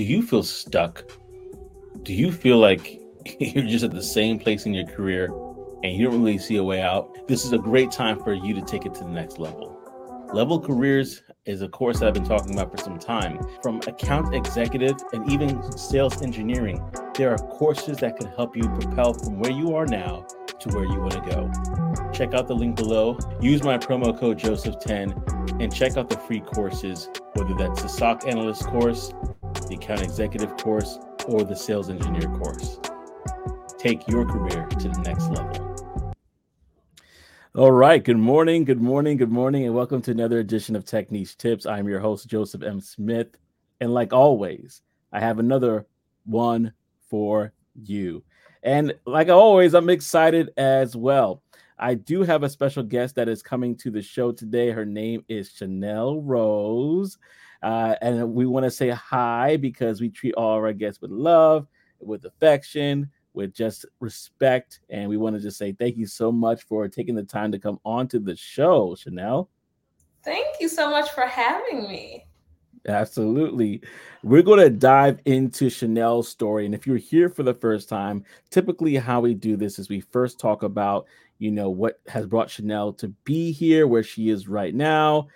do you feel stuck? Do you feel like you're just at the same place in your career and you don't really see a way out? This is a great time for you to take it to the next level. Leveld Careers is a course that I've been talking about for some time. From account executive and even sales engineering, there are courses that can help you propel from where you are now to where you want to go. Check out the link below. Use my promo code Joseph10 and check out the free courses, whether that's the SOC analyst course, the account executive course, or the sales engineer course. Take your career to the next level. All right. Good morning. Good morning. Good morning. And welcome to another edition of Tech Niche Tips. I'm your host, Joseph M. Smith. And like always, I have another one for you. And like always, I'm excited as well. I do have a special guest that is coming to the show today. Her name is Chanel Rose. Uh, and we want to say hi because we treat all of our guests with love, with affection, with just respect. And we want to just say thank you so much for taking the time to come on to the show, Chanel. Thank you so much for having me. Absolutely. We're going to dive into Chanel's story. And if you're here for the first time, typically how we do this is we first talk about, you know, what has brought Chanel to be here, where she is right now.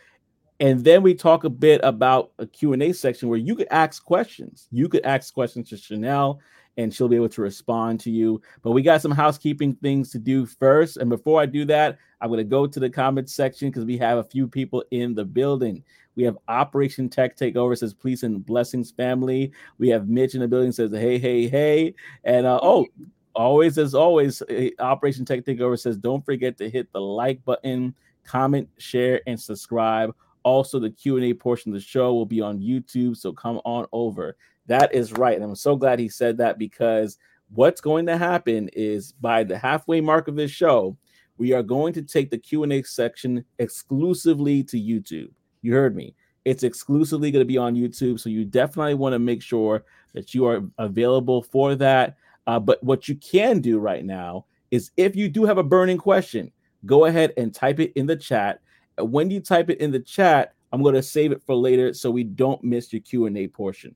And then we talk a bit about a Q&A section where you could ask questions. You could ask questions to Chanel and she'll be able to respond to you. But we got some housekeeping things to do first. And before I do that, I'm going to go to the comments section because we have a few people in the building. We have Operation Tech Takeover says, Please and blessings, family. We have Mitch in the building says, Hey, hey, hey. And uh, oh, always as always, eh, Operation Tech Takeover says, Don't forget to hit the like button, comment, share, and subscribe. Also, the Q&A portion of the show will be on YouTube, so come on over. That is right. And I'm so glad he said that because what's going to happen is by the halfway mark of this show, we are going to take the Q&A section exclusively to YouTube. You heard me. It's exclusively going to be on YouTube, so you definitely want to make sure that you are available for that. Uh, but what you can do right now is if you do have a burning question, go ahead and type it in the chat. When you type it in the chat, I'm going to save it for later so we don't miss your Q&A portion.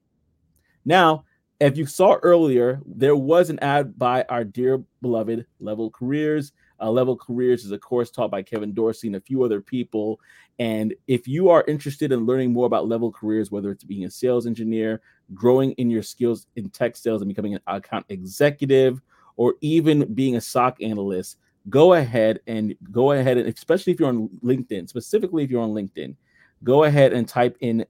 Now, if you saw earlier, there was an ad by our dear beloved Leveld Careers. Uh, Leveld Careers is a course taught by Kevin Dorsey and a few other people. And if you are interested in learning more about Leveld Careers, whether it's being a sales engineer, growing in your skills in tech sales and becoming an account executive, or even being a SOC analyst, go ahead and go ahead and especially if you're on LinkedIn, specifically if you're on LinkedIn, go ahead and type in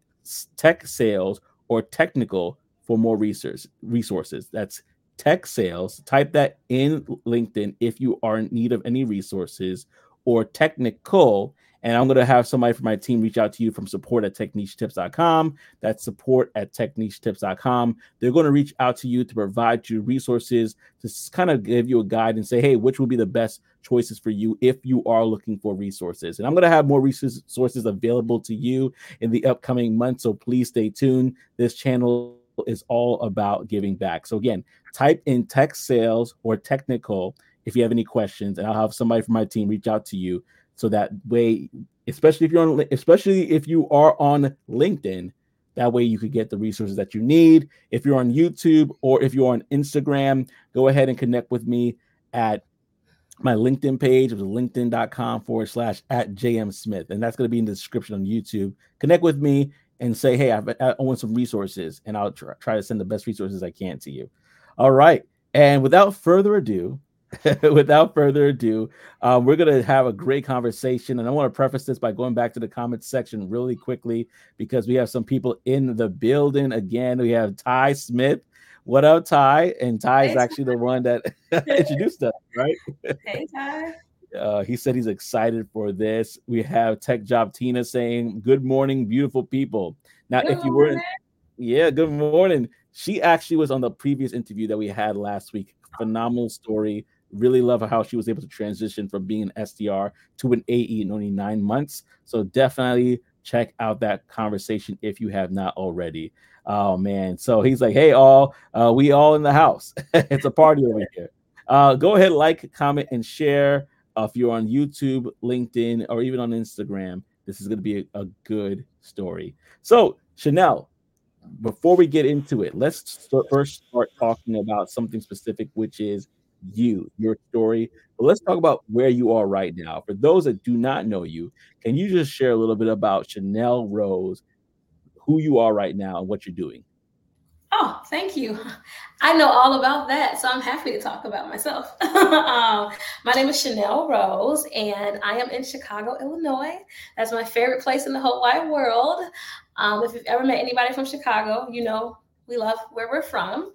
tech sales or technical for more research resources. That's tech sales. Type that in LinkedIn if you are in need of any resources or technical. And I'm going to have somebody from my team reach out to you from support at technichetips.com. That's support at technichetips.com. They're going to reach out to you to provide you resources to kind of give you a guide and say, hey, which will be the best choices for you if you are looking for resources. And I'm going to have more resources available to you in the upcoming months. So please stay tuned. This channel is all about giving back. So again, type in tech sales or technical if you have any questions, and I'll have somebody from my team reach out to you. So that way, especially if you're on, especially if you are on LinkedIn, that way you could get the resources that you need. If you're on YouTube or if you're on Instagram, go ahead and connect with me at my LinkedIn page, which is linkedin.com forward slash at JM Smith. And that's going to be in the description on YouTube. Connect with me and say, hey, I've, I want some resources, and I'll try, try to send the best resources I can to you. All right. And without further ado, without further ado, um, we're going to have a great conversation. And I want to preface this by going back to the comments section really quickly because we have some people in the building. Again, we have Ty Smith. What up, Ty? And Ty is actually the one that introduced us, right? Hey, Ty. Uh, he said he's excited for this. We have Tech Job Tina saying, "Good morning, beautiful people." Now, good if you were, yeah, good morning. She actually was on the previous interview that we had last week. Phenomenal story. Really love how she was able to transition from being an SDR to an AE in only nine months. So definitely check out that conversation if you have not already. Oh man! So he's like, "Hey, all, uh, we all in the house. it's a party over here." Uh, go ahead, like, comment, and share. Uh, if you're on YouTube, LinkedIn, or even on Instagram, this is going to be a, a, good story. So, Chanel, before we get into it, let's first start talking about something specific, which is you, your story. But let's talk about where you are right now. For those that do not know you, can you just share a little bit about Chanel Rose, who you are right now, and what you're doing? Oh, thank you. I know all about that, so I'm happy to talk about myself. um, my name is Chanel Rose, and I am in Chicago, Illinois. That's my favorite place in the whole wide world. Um, if you've ever met anybody from Chicago, you know we love where we're from.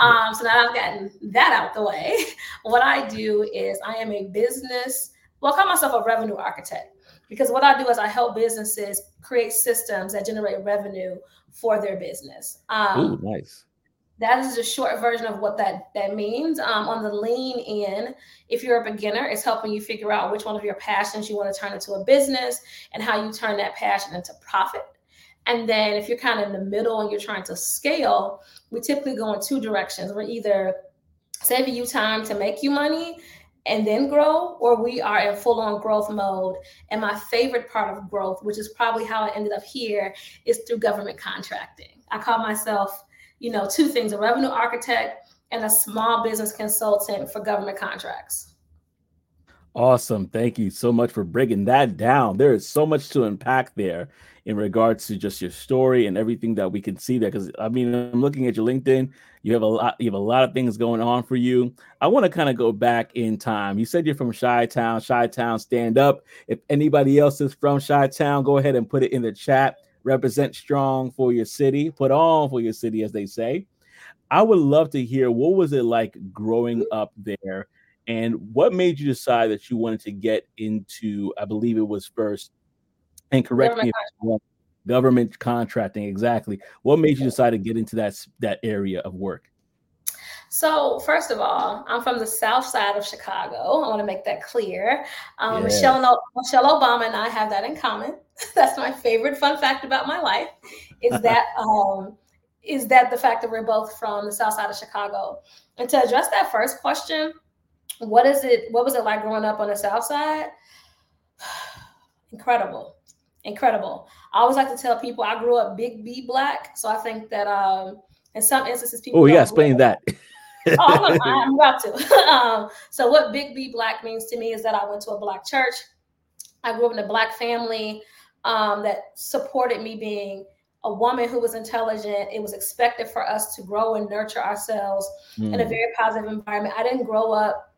Um, so now I've gotten that out the way. what I do is I am a business, well, I call myself a revenue architect because what I do is I help businesses create systems that generate revenue for their business. Um, Ooh, nice. That is a short version of what that that means. Um, on the lean in, if you're a beginner, it's helping you figure out which one of your passions you want to turn into a business and how you turn that passion into profit. And then if you're kind of in the middle and you're trying to scale, we typically go in two directions. We're either saving you time to make you money and then grow, or we are in full on growth mode. And my favorite part of growth, which is probably how I ended up here, is through government contracting. I call myself, you know, two things a revenue architect and a small business consultant for government contracts. Awesome. Thank you so much for breaking that down. There is so much to unpack there in regards to just your story and everything that we can see there. Because I mean, I'm looking at your LinkedIn. You have a lot. You have a lot of things going on for you. I want to kind of go back in time. You said you're from Chi Town. Chi Town, stand up. If anybody else is from Chi Town, go ahead and put it in the chat. Represent strong for your city. Put on for your city, as they say. I would love to hear what was it like growing up there, and what made you decide that you wanted to get into. I believe it was first and correct government me if wrong. government contracting exactly what made you decide to get into that that area of work so first of all, I'm from the south side of Chicago. I want to make that clear. Um, yeah. Michelle, Michelle Obama and I have that in common. That's my favorite fun fact about my life. Is that um, is that the fact that we're both from the south side of Chicago? And to address that first question, what is it? What was it like growing up on the south side? Incredible incredible. I always like to tell people I grew up big B black, so I think that um, in some instances people. Oh, yeah, explain that. oh, I'm, I'm, about to. um, so what big B black means to me is that I went to a black church. I grew up in a black family um, that supported me being a woman who was intelligent. It was expected for us to grow and nurture ourselves mm. in a hmm. very positive environment. I didn't grow up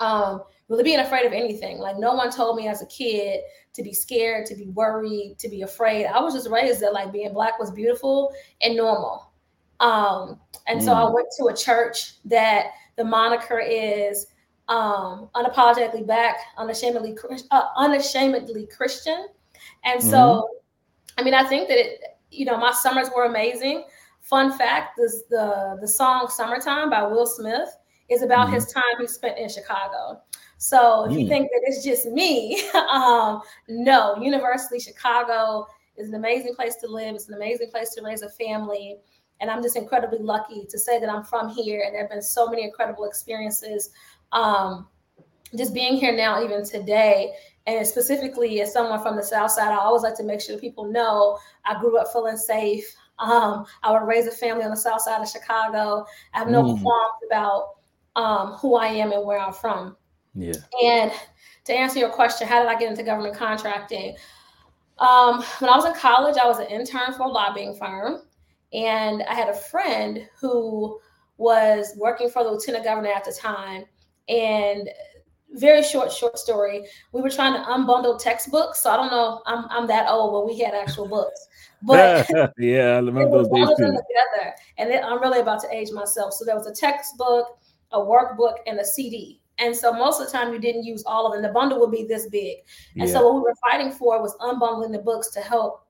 um, really being afraid of anything. Like no one told me as a kid to be scared, to be worried, to be afraid. I was just raised that like being black was beautiful and normal. Um, and mm. so I mm. went to a church that the moniker is um, unapologetically black, unashamedly uh, unashamedly Christian. And so, mm I mean, I think that it, you know, my summers were amazing. Fun fact: this the the song "Summertime" by Will Smith is about mm his time he spent in Chicago. So if mm. you think that it's just me, um, no, University Chicago is an amazing place to live. It's an amazing place to raise a family. And I'm just incredibly lucky to say that I'm from here. And there have been so many incredible experiences. Um, just being here now, even today, and specifically as someone from the South Side, I always like to make sure people know I grew up feeling safe. Um, I would raise a family on the South Side of Chicago. I have no mm. qualms about um, who I am and where I'm from. Yeah. And to answer your question, how did I get into government contracting? Um, when I was in college, I was an intern for a lobbying firm, and I had a friend who was working for the lieutenant governor at the time. And very short, short story. We were trying to unbundle textbooks. So I don't know. I'm I'm that old, but we had actual books. But yeah, I remember those days too. Together, and then I'm really about to age myself. So there was a textbook, a workbook, and a CD. And so most of the time you didn't use all of them. The bundle would be this big. And yeah. so what we were fighting for was unbundling the books to help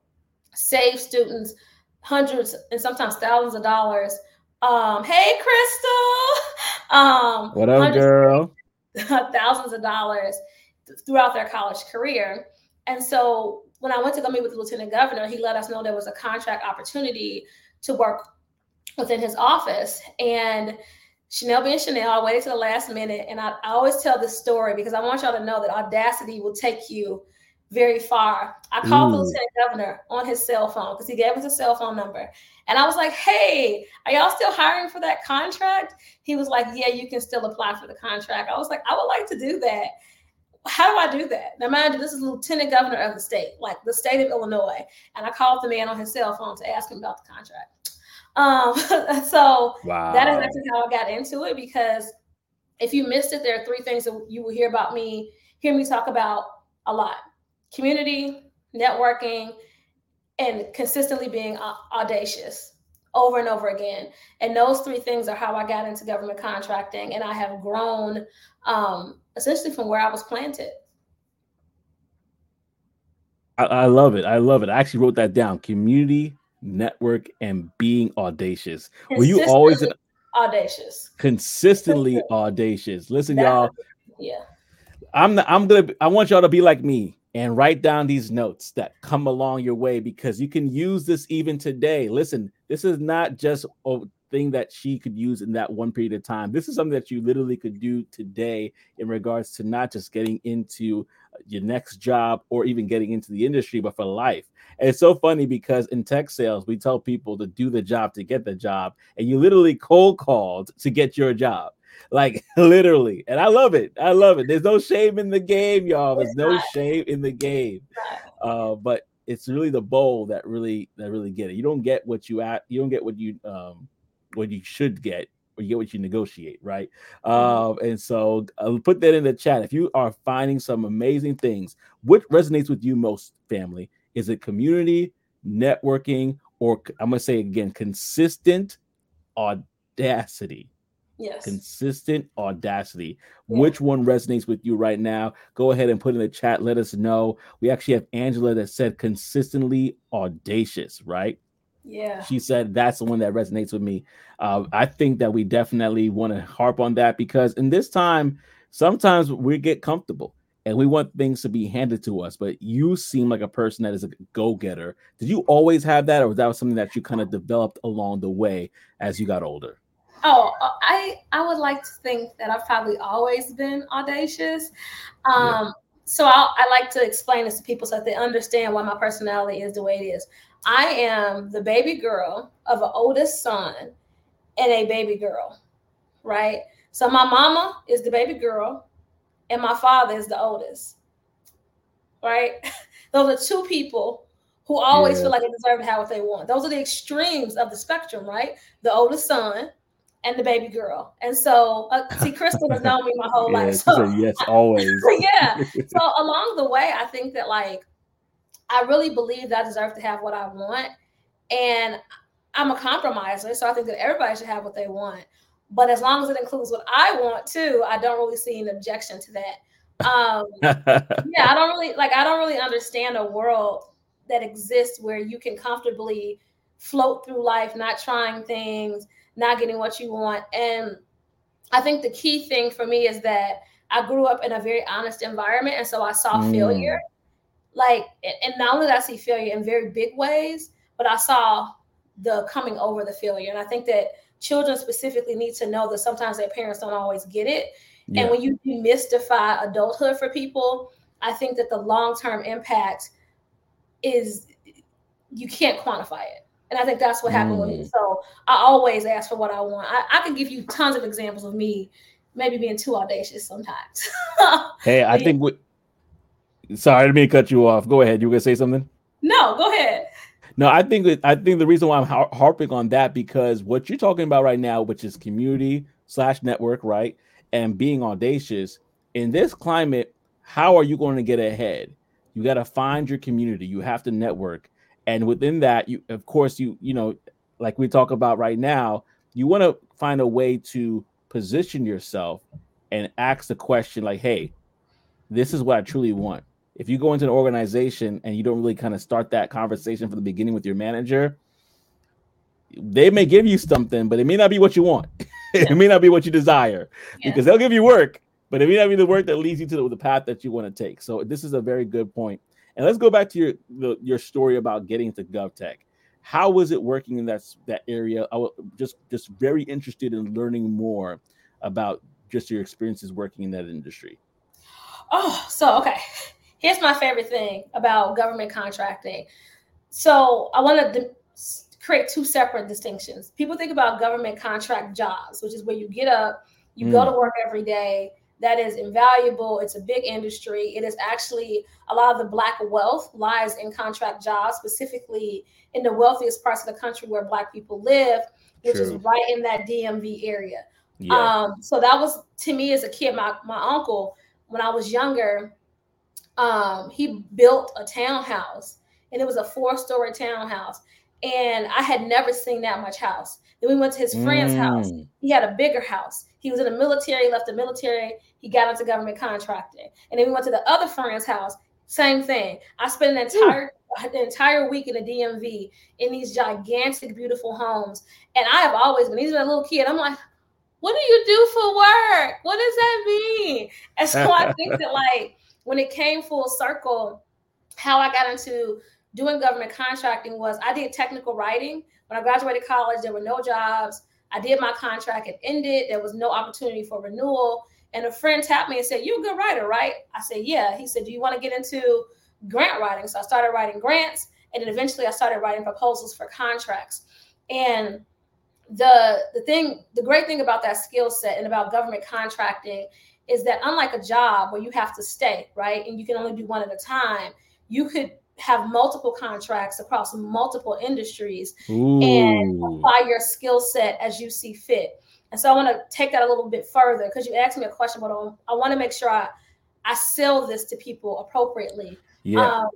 save students hundreds and sometimes thousands of dollars. Um, hey Crystal. Um what up, girl? thousands of dollars throughout their college career. And so when I went to go meet with the lieutenant governor, he let us know there was a contract opportunity to work within his office. And Chanel being Chanel, I waited to the last minute. And I, I always tell this story because I want y'all to know that audacity will take you very far. I called Ooh. the lieutenant governor on his cell phone because he gave us a cell phone number. And I was like, hey, are y'all still hiring for that contract? He was like, yeah, you can still apply for the contract. I was like, I would like to do that. How do I do that? Now, mind you, this is lieutenant governor of the state, like the state of Illinois. And I called the man on his cell phone to ask him about the contract. Um, so wow. that is actually how I got into it because if you missed it, there are three things that you will hear about me, hear me talk about a lot community, networking, and consistently being audacious over and over again. And those three things are how I got into government contracting. And I have grown um, essentially from where I was planted. I, I love it. I love it. I actually wrote that down community, network, and being audacious. Were you always audacious? Consistently audacious. Listen, y'all. Yeah. I'm the, I'm gonna I want y'all to be like me and write down these notes that come along your way because you can use this even today. Listen, this is not just a thing that she could use in that one period of time. This is something that you literally could do today in regards to not just getting into your next job or even getting into the industry, but for life. And it's so funny because in tech sales, we tell people to do the job to get the job, and you literally cold called to get your job like literally. And I love it. I love it. There's no shame in the game, y'all. There's no shame in the game. Uh, but it's really the bowl that really that really get it. You don't get what you at. You don't get what you um what you should get you get what you negotiate, right? Mm-hmm. Um, and so I'll put that in the chat. If you are finding some amazing things, what resonates with you most, family? Is it community, networking, or I'm gonna say again, consistent audacity? Yes. Consistent audacity. Yeah. Which one resonates with you right now? Go ahead and put in the chat. Let us know. We actually have Angela that said consistently audacious, right? Yeah. She said that's the one that resonates with me. Uh, I think that we definitely want to harp on that because in this time, sometimes we get comfortable and we want things to be handed to us. But you seem like a person that is a go getter. Did you always have that, or was that something that you kind of developed along the way as you got older? Oh, uh, I I would like to think that I've probably always been audacious. Um, yeah. So I'll, I like to explain this to people so that they understand why my personality is the way it is. I am the baby girl of an oldest son and a baby girl, right? So my mama is the baby girl, and my father is the oldest, right? Those are two people who always yeah. feel like they deserve to have what they want. Those are the extremes of the spectrum, right? The oldest son and the baby girl. And so, uh, see, Crystal has known me my whole yeah, life. So, yes, always. yeah. So along the way, I think that like I really believe that I deserve to have what I want, and I'm a compromiser. So I think that everybody should have what they want. But as long as it includes what I want too, I don't really see an objection to that. Um, yeah, I don't really like. I don't really understand a world that exists where you can comfortably float through life, not trying things not getting what you want. And I think the key thing for me is that I grew up in a very honest environment. And so I saw mm. failure. Like, and not only did I see failure in very big ways, but I saw the coming over the failure. And I think that children specifically need to know that sometimes their parents don't always get it. Yeah. And when you demystify adulthood for people, I think that the long term impact is you can't quantify it. And I think that's what happened mm. with me. Mm. So I always ask for what I want. I, I can give you tons of examples of me maybe being too audacious sometimes. hey, I think we sorry, I didn't mean to cut you off. Go ahead. You were gonna say something? No, go ahead. No, I think that I think the reason why I'm har- harping on that because what you're talking about right now, which is community slash network, right, and being audacious in this climate, how are you going to get ahead? You got to find your community. You have to network and within that you of course you you know like we talk about right now you want to find a way to position yourself and ask the question like hey this is what i truly want if you go into an organization and you don't really kind of start that conversation from the beginning with your manager they may give you something but it may not be what you want it may not be what you desire yeah. because they'll give you work but it may not be the work that leads you to the, the path that you want to take so this is a very good point. point and let's go back to your the, your story about getting to GovTech. How was it working in that that area? I was just just very interested in learning more about just your experiences working in that industry. Oh, so okay. Here's my favorite thing about government contracting. So I want to create two separate distinctions. People think about government contract jobs, which is where you get up, you mm. go to work every day. That is invaluable. It's a big industry. It is actually a lot of the black wealth lies in contract jobs, specifically in the wealthiest parts of the country where black people live, which True. is right in that DMV area. Yeah. Um, so that was to me as a kid, my, my uncle, when I was younger, um, he built a townhouse and it was a four-story townhouse. And I had never seen that much house. Then we went to his friend's mm. house. He had a bigger house. He was in the military, left the military. He got into government contracting. And then we went to the other friend's house. Same thing. I spent an entire the entire week in the DMV in these gigantic, beautiful homes. And I have always, been, he's a little kid, I'm like, what do you do for work? What does that mean? And so I think that like when it came full circle, how I got into doing government contracting was I did technical writing. When I graduated college, there were no jobs. I did my contract, it ended. There was no opportunity for renewal. And a friend tapped me and said, You're a good writer, right? I said, Yeah. He said, Do you want to get into grant writing? So I started writing grants. And then eventually I started writing proposals for contracts. And the the thing, the great thing about that skill set and about government contracting is that unlike a job where you have to stay, right? And you can only do one at a time, you could have multiple contracts across multiple industries Ooh. and apply your skill set as you see fit. And so I want to take that a little bit further because you asked me a question, but I want to make sure I, I sell this to people appropriately. Yeah. Um,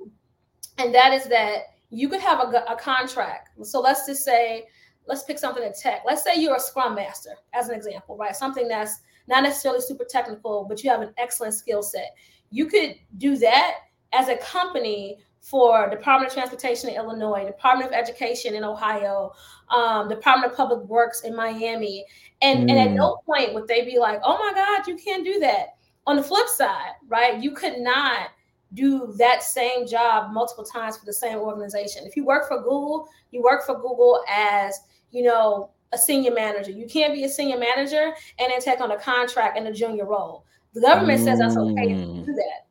and that is that you could have a, a contract. So let's just say, let's pick something in tech. Let's say you're a scrum master, as an example, right? Something that's not necessarily super technical, but you have an excellent skill set. You could do that as a company for Department of Transportation in Illinois, Department of Education in Ohio, um, Department of Public Works in Miami. And, mm. and at no mm. point would they be like, oh my God, you can't do that. On the flip side, right, you could not do that same job multiple times for the same organization. If you work for Google, you work for Google as, you know, a senior manager. You can't be a senior manager and then take on a contract in a junior role. The government mm. says that's okay to do mm. that.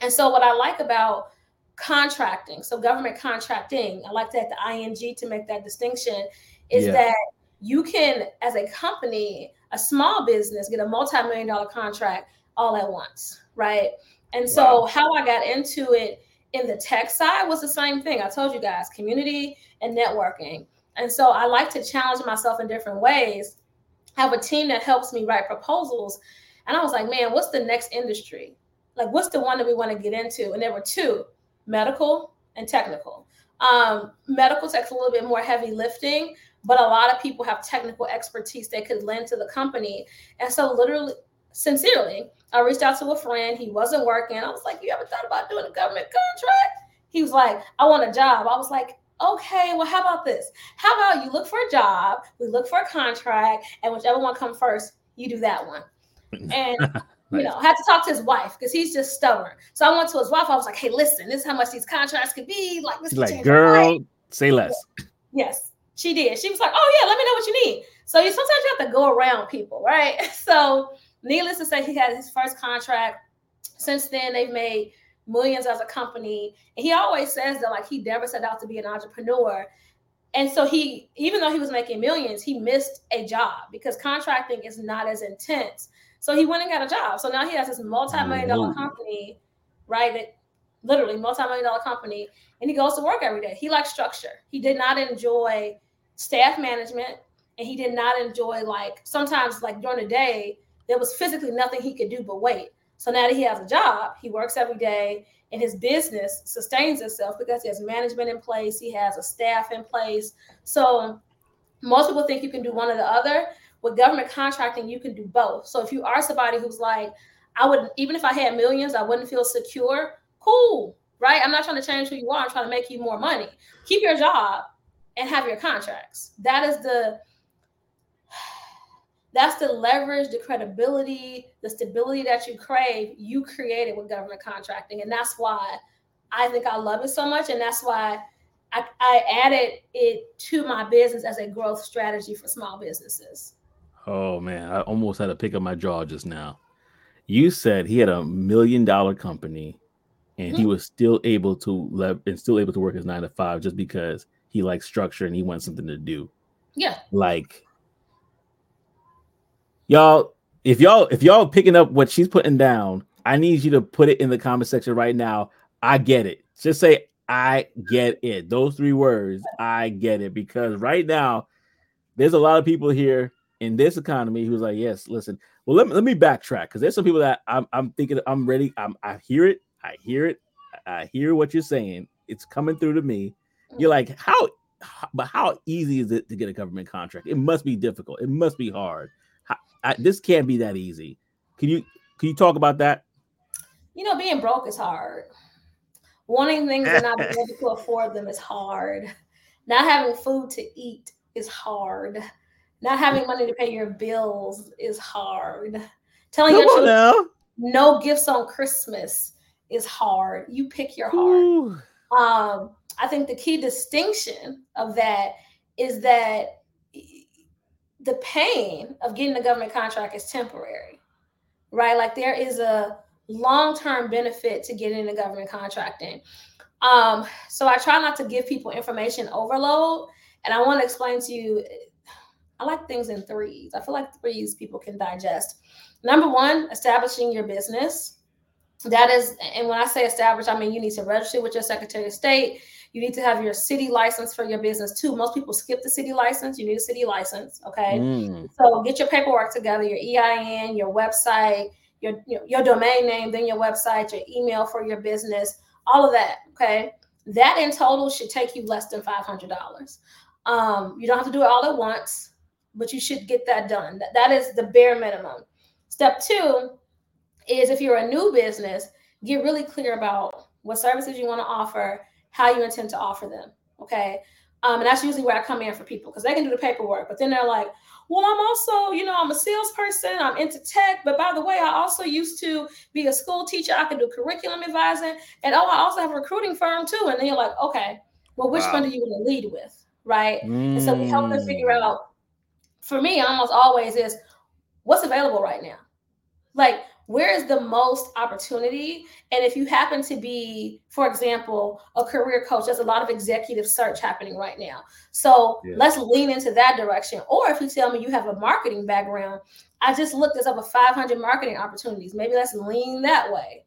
And so what I like about contracting, so government contracting, I like that the ing to make that distinction, is yeah. that you can, as a company, a small business, get a multi-million dollar contract all at once, right? And so wow. how I got into it in the tech side was the same thing. I told you guys, community and networking. And so I like to challenge myself in different ways. I have a team that helps me write proposals. And I was like, man, what's the next industry? Like, what's the one that we want to get into? And there were two medical and technical. Um, medical takes a little bit more heavy lifting, but a lot of people have technical expertise they could lend to the company. And so, literally, sincerely, I reached out to a friend. He wasn't working. I was like, You ever thought about doing a government contract? He was like, I want a job. I was like, Okay, well, how about this? How about you look for a job? We look for a contract, and whichever one comes first, you do that one. And you know, I had to talk to his wife because he's just stubborn. So I went to his wife. I was like, "Hey, listen, this is how much these contracts could be. Like, this like, girl, say less." Yes, she did. She was like, "Oh yeah, let me know what you need." So you sometimes you have to go around people, right? So, needless to say, he had his first contract. Since then, they've made millions as a company, and he always says that like he never set out to be an entrepreneur. And so he, even though he was making millions, he missed a job because contracting is not as intense so he went and got a job. So now he has this multi-million dollar mm-hmm. company, right? That literally multi-million dollar company, and he goes to work every day. He likes structure. He did not enjoy staff management, and he did not enjoy like sometimes like during the day there was physically nothing he could do but wait. So now that he has a job, he works every day, and his business sustains itself because he has management in place, he has a staff in place. So most people think you can do one or the other, with government contracting, you can do both. So if you are somebody who's like, I would, even if I had millions, I wouldn't feel secure, cool, right? I'm not trying to change who you are. I'm trying to make you more money. Keep your job and have your contracts. That is the, that's the leverage, the credibility, the stability that you crave, you created with government contracting. And that's why I think I love it so much. And that's why I, I added it to my business as a growth strategy for small businesses. Oh man, I almost had to pick up my jaw just now. You said he had a million dollar company and mm-hmm. he was still able to let and still able to work his nine to five just because he likes structure and he wants something to do. Yeah. Like y'all, if y'all if y'all picking up what she's putting down, I need you to put it in the comment section right now. I get it. Just say I get it. Those three words, I get it. Because right now, there's a lot of people here in this economy who's like, yes, listen. Well, let me let me backtrack because there's some people that I'm I'm thinking I'm ready. I'm I hear it. I hear it. I hear what you're saying. It's coming through to me. You're like, how but how easy is it to get a government contract? It must be difficult. It must be hard. I, this can't be that easy. Can you can you talk about that? You know, being broke is hard. Wanting things and not being able to afford them is hard. Not having food to eat is hard. Not having money to pay your bills is hard. Telling Come your children no gifts on Christmas is hard. You pick your heart. Um, I think the key distinction of that is that the pain of getting a government contract is temporary, right? Like there is a long-term benefit to getting a government contracting. Um, so I try not to give people information overload, and I want to explain to you. I like things in threes. I feel like threes people can digest. Number one, establishing your business. That is, and when I say establish, I mean you need to register with your Secretary of State. You need to have your city license for your business too. Most people skip the city license. You need a city license. Okay. Mm. So get your paperwork together, your EIN, your website, your, your, domain name, then your website, your email for your business, all of that. Okay. That in total should take you less than $500. Um, you don't have to do it all at once, but you should get that done. That, that is the bare minimum. Step two is if you're a new business, get really clear about what services you want to offer how you intend to offer them. Okay. Um, and that's usually where I come in for people because they can do the paperwork, but then they're like, well, I'm also, you know, I'm a salesperson, I'm into tech, but by the way, I also used to be a school teacher. I can do curriculum advising, and oh, I also have a recruiting firm too. And then you're like, okay, well, which wow. one do you want to lead with? Right. Mm. And so we help them figure mm. out, for me, almost always is what's available right now. Like, where is the most opportunity? And if you happen to be for example a career coach there's a lot of executive search happening right now. So yeah. let's lean into that direction. Or if you tell me you have a marketing background i just looked at over 500 marketing opportunities. Maybe let's lean that way.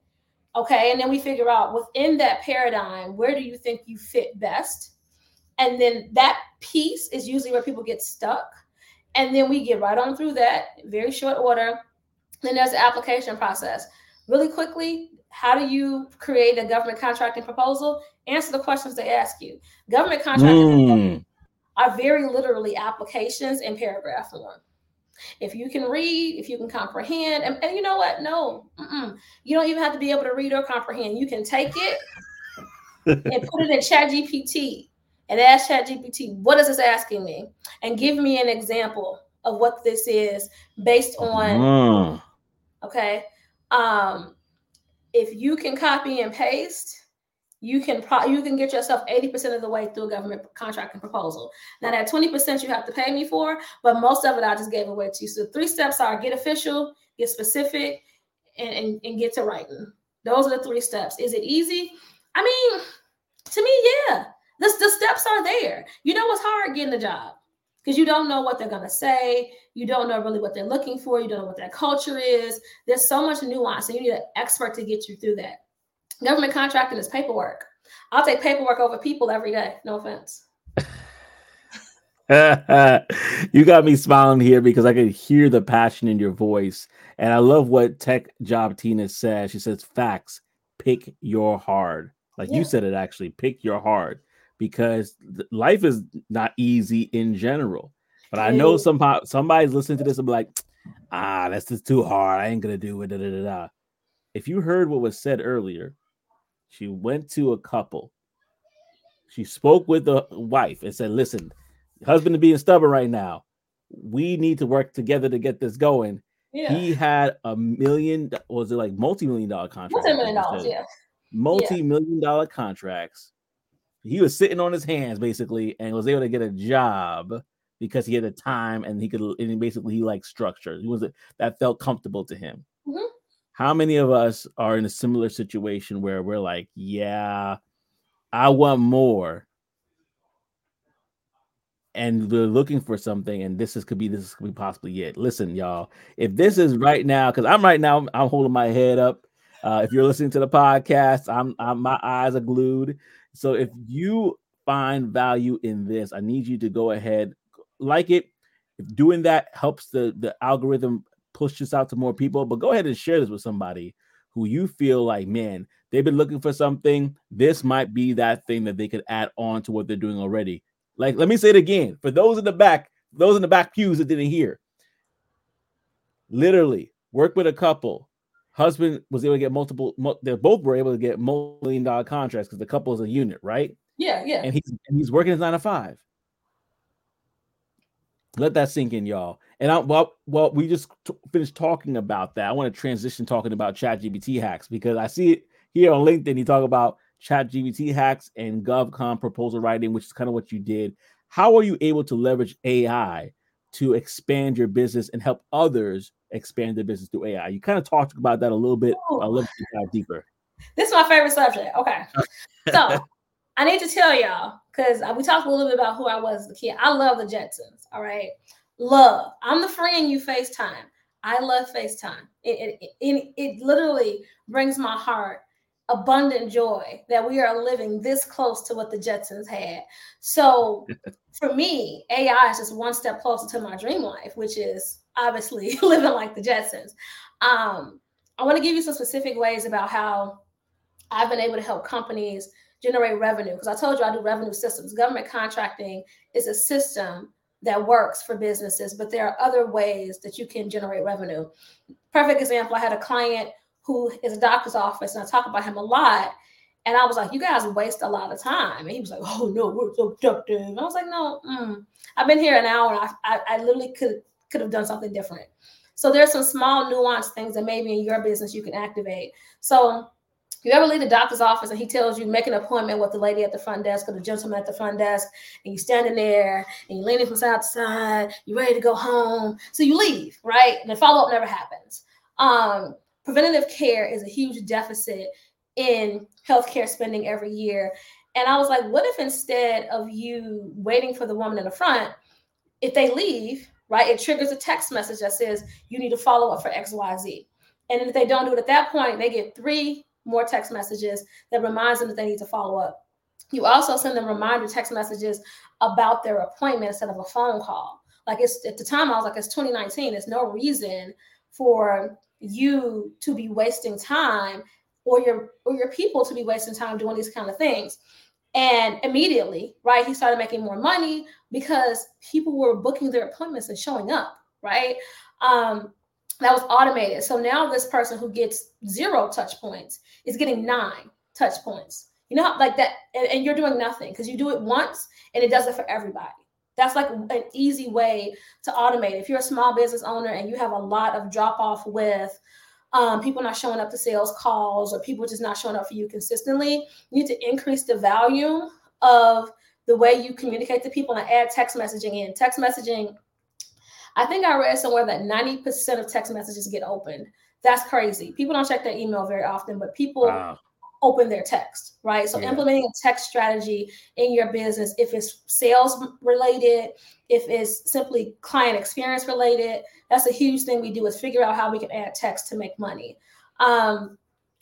Okay and then we figure out within that paradigm where do you think you fit best? And then that piece is usually where people get stuck. And then we get right on through that very short order then there's the application process. Really quickly, how do you create a government contracting proposal? Answer the questions they ask you. Government contracting mm. are very literally applications in paragraph form. If you can read, if you can comprehend, and, and you know what? No, mm-mm. you don't even have to be able to read or comprehend. You can take it and put it in Chat GPT and ask Chat GPT, what is this asking me? And give me an example of what this is based on mm. Okay. Um, if you can copy and paste, you can pro- you can get yourself 80% of the way through a government contracting proposal. Now that 20% you have to pay me for, but most of it I just gave away to you. So three steps are get official, get specific, and, and, and get to writing. Those are the three steps. Is it easy? I mean, to me, yeah. The, the steps are there. You know what's hard getting the job because you don't know what they're going to say. You don't know really what they're looking for. You don't know what their culture is. There's so much nuance, and you need an expert to get you through that. Government contracting is paperwork. I'll take paperwork over people every day. No offense. you got me smiling here because I can hear the passion in your voice. And I love what Tech Job Tina says. She says, Facts, pick your hard. Like yeah. you said it actually, pick your hard because life is not easy in general. But I know some somebody's listening to this and be like, ah, that's just too hard. I ain't gonna do it. Da, da, da. If you heard what was said earlier, she went to a couple. She spoke with the wife and said, "Listen, husband is being stubborn right now. We need to work together to get this going." Yeah. He had a million, was it like multi-million dollar contracts? Multi-million dollars, yeah. Multi-million yeah. dollar contracts he was sitting on his hands basically and was able to get a job because he had the time and he could and basically he liked structure. He was that felt comfortable to him. Mm-hmm. How many of us are in a similar situation where we're like, yeah, I want more, and we're looking for something, and this is could be this could be possibly it. Listen, y'all, if this is right now, because I'm right now, I'm holding my head up. Uh, if you're listening to the podcast, I'm, I'm my eyes are glued. So if you find value in this, I need you to go ahead, like it. If doing that helps the the algorithm push this out to more people, but go ahead and share this with somebody who you feel like, man, they've been looking for something. This might be that thing that they could add on to what they're doing already. Like, let me say it again for those in the back, those in the back pews that didn't hear. Literally, work with a couple. Husband was able to get multiple. They both were able to get million dollar contracts because the couple is a unit, right? Yeah, yeah. And he's and he's working his nine to five. Let that sink in, y'all. And I, well, well, we just t- finished talking about that. I want to transition talking about Chat GPT hacks because I see it here on LinkedIn. You talk about Chat GPT hacks and GovCon proposal writing, which is kind of what you did. How are you able to leverage AI to expand your business and help others expand their business through AI? You kind of talked about that a little bit. Ooh. A little bit uh, deeper. This is my favorite subject. Okay, so I need to tell y'all because uh, we talked a little bit about who I was as a kid. I love the Jetsons. All right, love. I'm the friend you FaceTime. I love FaceTime. It, it, it, it literally brings my heart abundant joy that we are living this close to what the Jetsons had. So for me, AI is just one step closer to my dream life, which is obviously living like the Jetsons. Um, I want to give you some specific ways about how I've been able to help companies generate revenue because I told you I do revenue systems. Government contracting is a system that works for businesses, but there are other ways that you can generate revenue. Perfect example I had a client who is a doctor's office, and I talk about him a lot. And I was like, you guys waste a lot of time. And he was like, oh no, we're so productive. And I was like, no, mm. I've been here an hour. I, I, I literally could could have done something different. So there's some small nuanced things that maybe in your business you can activate. So you ever leave the doctor's office and he tells you make an appointment with the lady at the front desk or the gentleman at the front desk, and you're standing there and you're leaning from side to side, you're ready to go home. So you leave, right? And the follow-up never happens. Um, preventative care is a huge deficit in healthcare spending every year. And I was like, what if instead of you waiting for the woman in the front, if they leave, right, it triggers a text message that says you need to follow up for XYZ. And if they don't do it at that point, they get three more text messages that reminds them that they need to follow up. You also send them reminder text messages about their appointment instead of a phone call. Like it's at the time I was like, it's 2019. There's no reason for you to be wasting time or your or your people to be wasting time doing these kind of things and immediately right he started making more money because people were booking their appointments and showing up right? Um that was automated. So now this person who gets zero touch points is getting nine touch points. You know like that and, and you're doing nothing because you do it once and it does it for everybody. That's like an easy way to automate. If you're a small business owner and you have a lot of drop off with um, people not showing up to sales calls or people just not showing up for you consistently, you need to increase the value of the way you communicate to people and add text messaging in. Text messaging, I think I read somewhere that 90% of text messages get opened. That's crazy. People don't check their email very often, but people wow open their text, right? So yeah. implementing a text strategy in your business, if it's sales related, if it's simply client experience related, that's a huge thing we do is figure out how we can add text to make money. Um,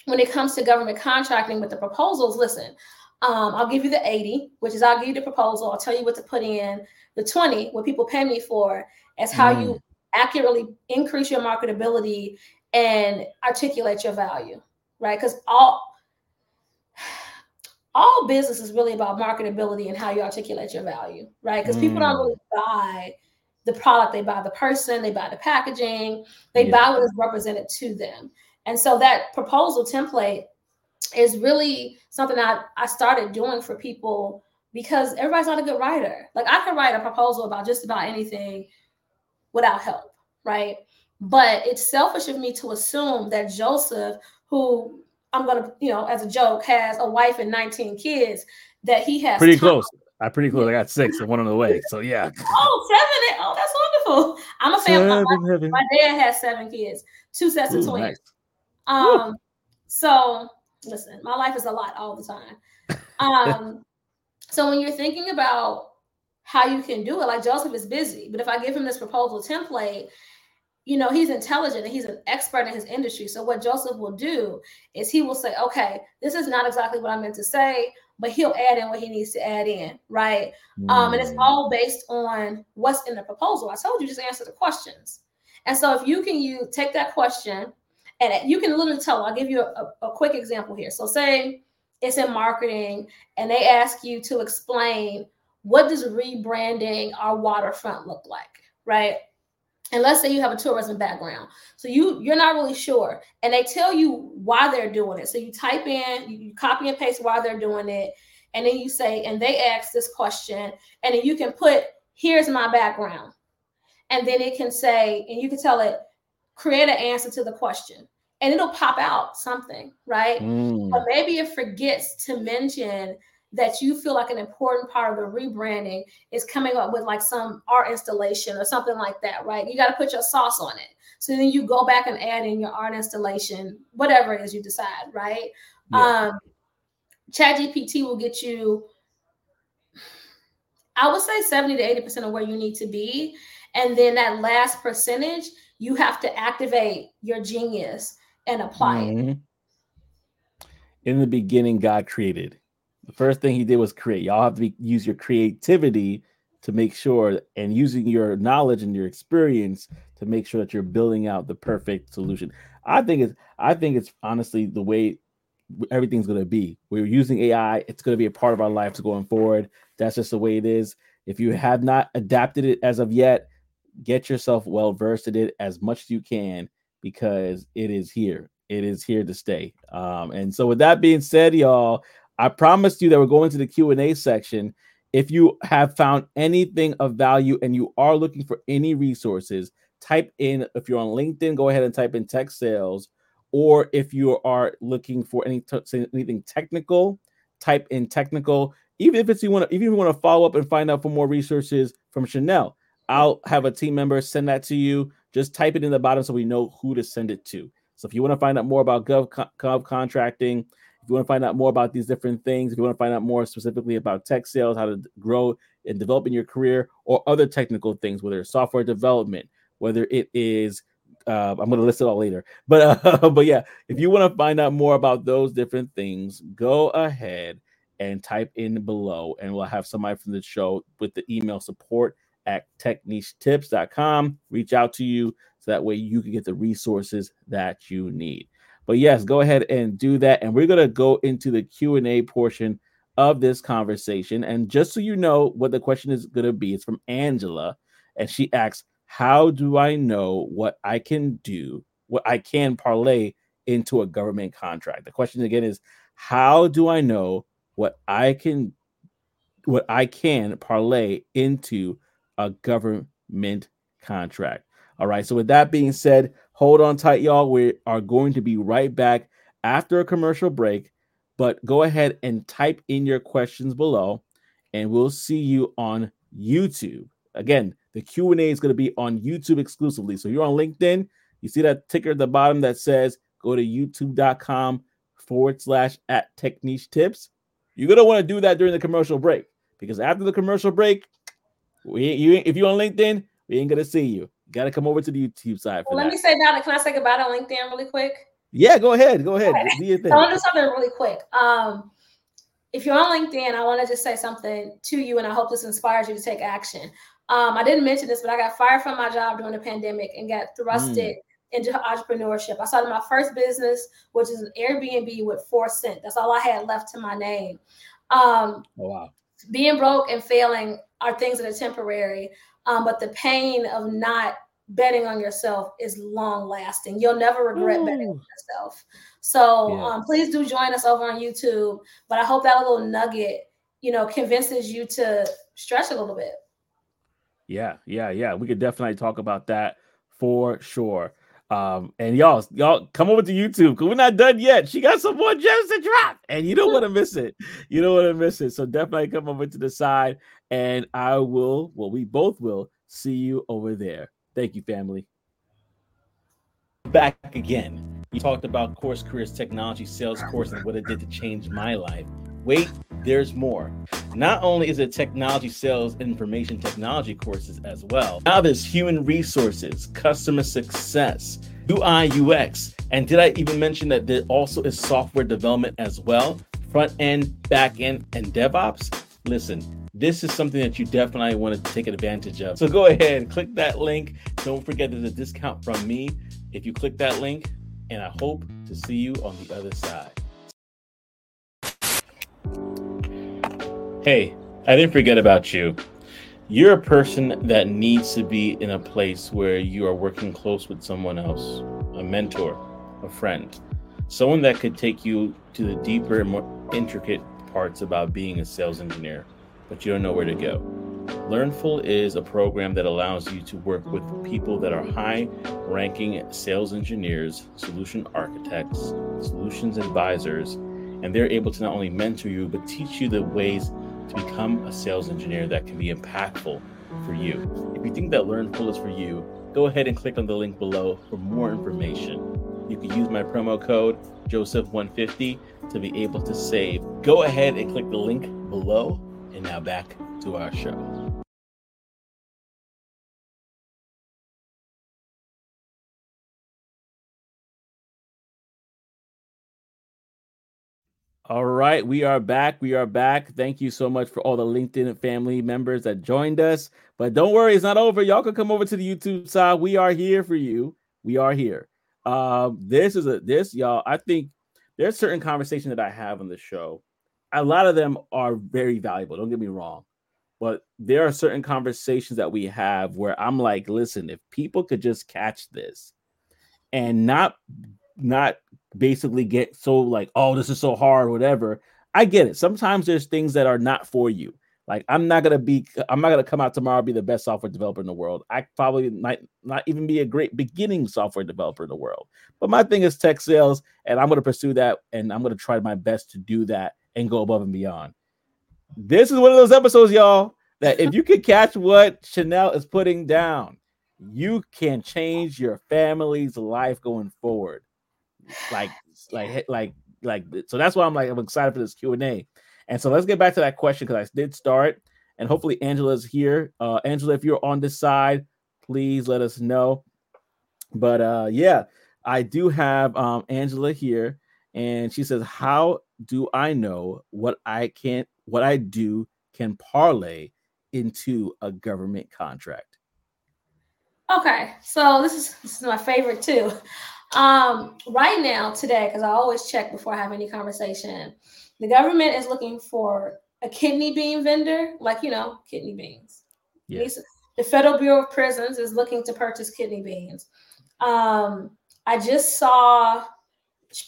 when it comes to government contracting with the proposals, listen, um, I'll give you the 80, which is I'll give you the proposal. I'll tell you what to put in. The 20, what people pay me for, is how mm. you accurately increase your marketability and articulate your value, right? Because all all business is really about marketability and how you articulate your value, right? Because mm. people don't really mm. buy the product, they buy the person, they buy the packaging, they yeah. buy what is represented to them. And so that proposal template is really something that I started doing for people because everybody's not a good writer. Like I can write a proposal about just about anything without help, right? But it's selfish of me to assume that Joseph, who I'm gonna, you know, as a joke, has a wife and 19 kids that he has. Pretty time. close. I pretty close. I got six and one on the way. So yeah. oh, seven. Oh, that's wonderful. I'm a fan. My, my, dad has seven kids, two sets of twins. Nice. Um, so listen, my life is a lot all the time. Um, so when you're thinking about how you can do it, like Joseph is busy, but if I give him this proposal template, you know, he's intelligent and he's an expert in his industry. So what Joseph will do is he will say, okay, this is not exactly what I meant to say, but he'll add in what he needs to add in, right? Mm. Um, and it's mm. all based on what's in the proposal. I told you just answer the questions. And so if you can you take that question and you can literally tell, I'll give you a, a quick example here. So say it's in marketing and they ask you to explain what does rebranding our waterfront look like, right? And let's say you have a tourism background. So you you're not really sure. And they tell you why they're doing it. So you type in you copy and paste why they're doing it. And then you say and they ask this question. And then you can put here's my background. And then it can say and you can tell it create an answer to the question. And it'll pop out something right? Mm. but maybe it forgets to mention that you feel like an important part of the rebranding is coming up with like some art installation or something like that, right? You got to put your sauce on it. So then you go back and add in your art installation, whatever it is you decide, right? Yeah. Um, Chat GPT will get you, I would say 70 to 80% of where you need to be. And then that last percentage, you have to activate your genius and apply mm-hmm. it. In the beginning, God created the first thing he did was create. Y'all have to be, use your creativity to make sure and using your knowledge and your experience to make sure that you're building out the perfect solution. I think it's I think it's honestly the way everything's going to be. We're using AI, it's going to be a part of our lives going forward. That's just the way it is. If you have not adapted it as of yet, get yourself well versed in it as much as you can because it is here. It is here to stay. Um, and so, with that being said, y'all, I promised you that we're going to the Q&A section. If you have found anything of value and you are looking for any resources, type in if you're on LinkedIn, go ahead and type in tech sales or if you are looking for any t- anything technical, type in technical. Even if it's you want to, even if you want to follow up and find out for more resources from Chanel, I'll have a team member send that to you. Just type it in the bottom so we know who to send it to. So if you want to find out more about gov, gov contracting, if you want to find out more about these different things, if you want to find out more specifically about tech sales, how to grow and develop in your career, or other technical things, whether it's software development, whether it is uh, I'm going to list it all later. But uh, but yeah, if you want to find out more about those different things, go ahead and type in below, and we'll have somebody from the show with the email support at technichetips.com reach out to you so that way you can get the resources that you need. But yes, go ahead and do that. And we're going to go into the Q&A portion of this conversation. And just so you know what the question is going to be, it's from Angela. And she asks, how do I know what I can do, what I can parlay into a government contract? The question again is, how do I know what I can what I can parlay into a government contract? All right. So with that being said, Hold on tight, y'all. We are going to be right back after a commercial break, but go ahead and type in your questions below, and we'll see you on YouTube. Again, the Q&A is going to be on YouTube exclusively. So you're on LinkedIn, you see that ticker at the bottom that says go to youtube.com forward slash at Techniche Tips. You're going to want to do that during the commercial break because after the commercial break, we you if you're on LinkedIn, we ain't going to see you. Got to come over to the YouTube side. Well, let me say about it. Can I say goodbye to LinkedIn really quick? Yeah, go ahead. Go ahead. Okay. Do your thing. I want to do something really quick. Um, if you're on LinkedIn, I want to just say something to you, and I hope this inspires you to take action. Um, I didn't mention this, but I got fired from my job during the pandemic and got thrusted mm. into entrepreneurship. I started my first business, which is an Airbnb with four cent. That's all I had left to my name. Um, oh, wow. Being broke and failing are things that are temporary. Um, but the pain of not betting on yourself is long lasting. You'll never regret Ooh. betting on yourself. So yeah. um, please do join us over on YouTube. But I hope that little nugget, you know, convinces you to stretch a little bit. Yeah, yeah, yeah. We could definitely talk about that for sure. Um, and y'all, y'all come over to YouTube because we're not done yet. She got some more gems to drop, and you don't want to miss it. You don't want to miss it. So definitely come over to the side, and I will. Well, we both will see you over there. Thank you, family. Back again. You talked about Course Careers Technology Sales Course and what it did to change my life. Wait, there's more. Not only is it technology sales information technology courses as well, now there's human resources, customer success, UI UX, and did I even mention that there also is software development as well? Front end, back end, and DevOps? Listen, this is something that you definitely want to take advantage of. So go ahead click that link. Don't forget there's a discount from me if you click that link, and I hope to see you on the other side. Hey, I didn't forget about you. You're a person that needs to be in a place where you are working close with someone else, a mentor, a friend, someone that could take you to the deeper and more intricate parts about being a sales engineer, but you don't know where to go. Learnfull is a program that allows you to work with people that are high ranking sales engineers, solution architects, solutions advisors, and they're able to not only mentor you, but teach you the ways to become a sales engineer that can be impactful for you. If you think that Learnfull is for you, go ahead and click on the link below for more information. You can use my promo code Joseph150 to be able to save. Go ahead and click the link below. And now back to our show. All right, we are back. We are back. Thank you so much for all the LinkedIn family members that joined us. But don't worry, it's not over. Y'all can come over to the YouTube side. We are here for you. We are here. Um, this is a this y'all. I think there's certain conversations that I have on the show. A lot of them are very valuable. Don't get me wrong, but there are certain conversations that we have where I'm like, listen, if people could just catch this and not not basically get so like, oh, this is so hard, whatever. I get it. Sometimes there's things that are not for you. Like I'm not gonna be, I'm not gonna come out tomorrow be the best software developer in the world. I probably might not even be a great beginning software developer in the world. But my thing is tech sales, and I'm gonna pursue that, and I'm gonna try my best to do that and go above and beyond. This is one of those episodes, y'all, that if you can catch what Chanel is putting down, you can change your family's life going forward like like like like so that's why I'm like I'm excited for this Q and A. And so let's get back to that question because I did start, and hopefully Angela's here. Uh, Angela, if you're on this side, please let us know. But uh, yeah, I do have um, Angela here, and she says, "How do I know what I can't, what I do can parlay into a government contract?" Okay, so this is this is my favorite too. Um, right now, today, because I always check before I have any conversation, the government is looking for a kidney bean vendor, like you know, kidney beans. Yes. The Federal Bureau of Prisons is looking to purchase kidney beans. Um, I just saw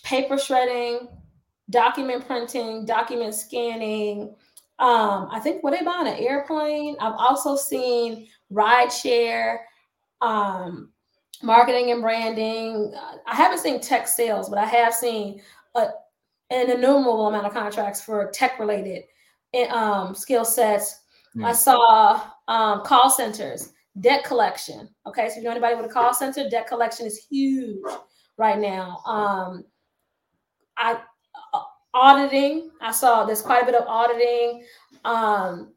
paper shredding, document printing, document scanning. Um, I think what they buying an airplane. I've also seen ride share. Um, marketing and branding. I haven't seen tech sales, but I have seen a, an innumerable amount of contracts for tech related eh, um, skill sets. Mm. I saw um, call centers, debt collection. Okay, so if you know anybody with a call center, debt collection is huge right now. Um, I auditing. I saw there's quite a bit of auditing. Um,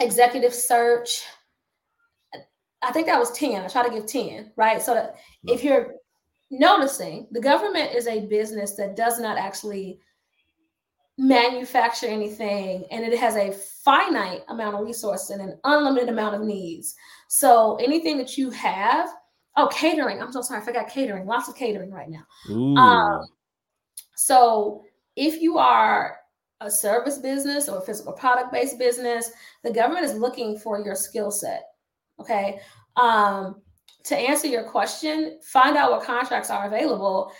executive search. I think that was 10. I try to give 10, right? So that if you're noticing, the government is a business that does not actually manufacture anything and it has a finite amount of resources and an unlimited amount of needs. So anything that you have, oh, catering. I'm so sorry, I forgot catering. Lots of catering right now. Um, so if you are a service business or a physical product based business, the government is looking for your skill set. Okay. Um, to answer your question, find out what contracts are available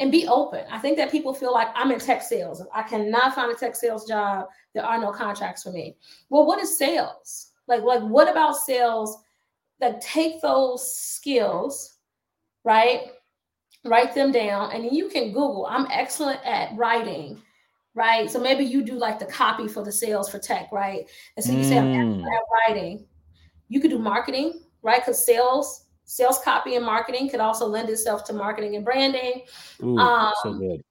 and be open. I think that people feel like I'm in tech sales. If I cannot find a tech sales job. There are no contracts for me. Well, what is sales? Like, like what about sales that take those skills, right? Write them down, and then you can Google. I'm excellent at writing, right? So maybe you do like the copy for the sales for tech, right? And so you mm. say I'm excellent mm. at writing you could do marketing, right? Because sales sales copy and marketing could also lend itself to marketing and branding. Ooh, um, so good.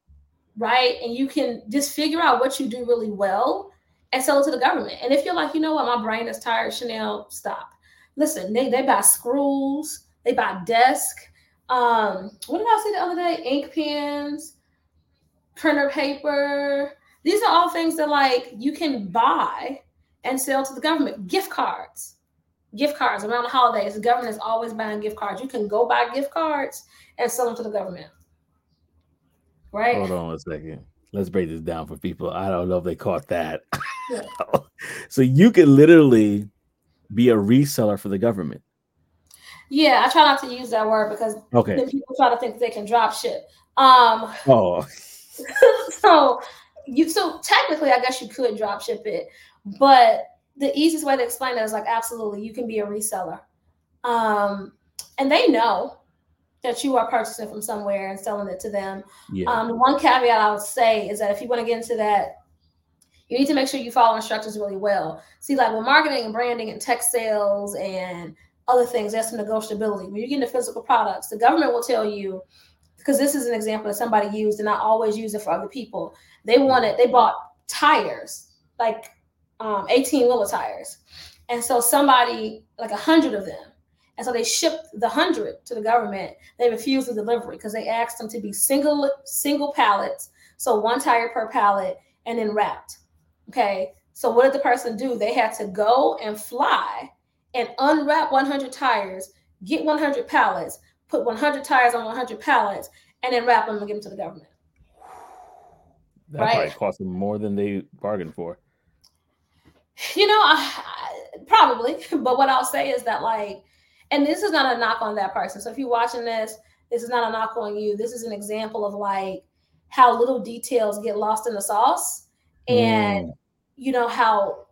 Right. And you can just figure out what you do really well and sell it to the government. And if you're like, you know what, my brain is tired, Chanel, stop. Listen, they, they buy screws, they buy desk. Um, what did I say the other day? Ink pens, printer paper. These are all things that like you can buy and sell to the government. Gift cards gift cards around the holidays. The government is always buying gift cards. You can go buy gift cards and sell them to the government. Right? Hold on a second. Let's break this down for people. I don't know if they caught that. Yeah. so you can literally be a reseller for the government. Yeah, I try not to use that word because okay. then people try to think they can drop ship. Um oh so you so technically I guess you could drop ship it, but the easiest way to explain that is like absolutely you can be a reseller um, and they know that you are purchasing from somewhere and selling it to them yeah. um, the one caveat i would say is that if you want to get into that you need to make sure you follow instructions really well see like with marketing and branding and tech sales and other things That's negotiability when you get into physical products the government will tell you because this is an example that somebody used and i always use it for other people they wanted they bought tires like um, 18 wheeler tires. And so somebody, like a hundred of them, and so they shipped the hundred to the government. They refused the delivery because they asked them to be single single pallets, so one tire per pallet, and then wrapped. Okay. So what did the person do? They had to go and fly and unwrap 100 tires, get 100 pallets, put 100 tires on 100 pallets, and then wrap them and give them to the government. That right? probably cost them more than they bargained for. You know, I, I, probably. But what I'll say is that, like, and this is not a knock on that person. So if you're watching this, this is not a knock on you. This is an example of like how little details get lost in the sauce, and mm. you know how